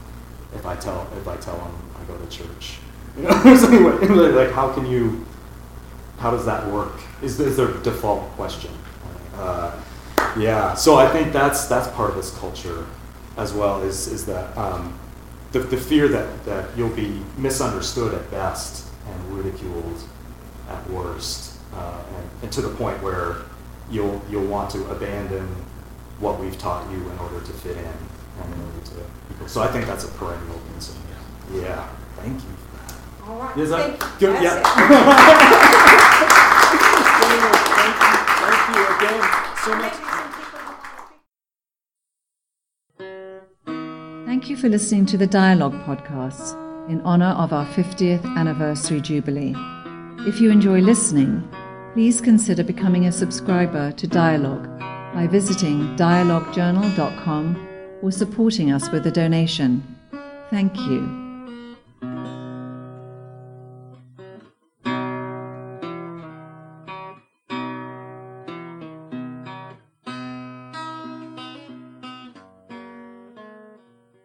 if I tell if I tell them I go to church. You know, anyway, like how can you? How does that work? Is, is their default question? Uh, yeah, so I think that's that's part of this culture as well is, is that um, the, the fear that, that you'll be misunderstood at best and ridiculed at worst, uh, and, and, to the point where you'll, you'll want to abandon what we've taught you in order to fit in and in order to people. So I think that's a perennial concern. Yeah. yeah. Thank you for that. All right. Is that Thank good? Yeah. Thank you thank you again so much. Thank you for listening to the Dialogue Podcast in honor of our 50th anniversary jubilee. If you enjoy listening, please consider becoming a subscriber to Dialogue by visiting dialoguejournal.com or supporting us with a donation. Thank you.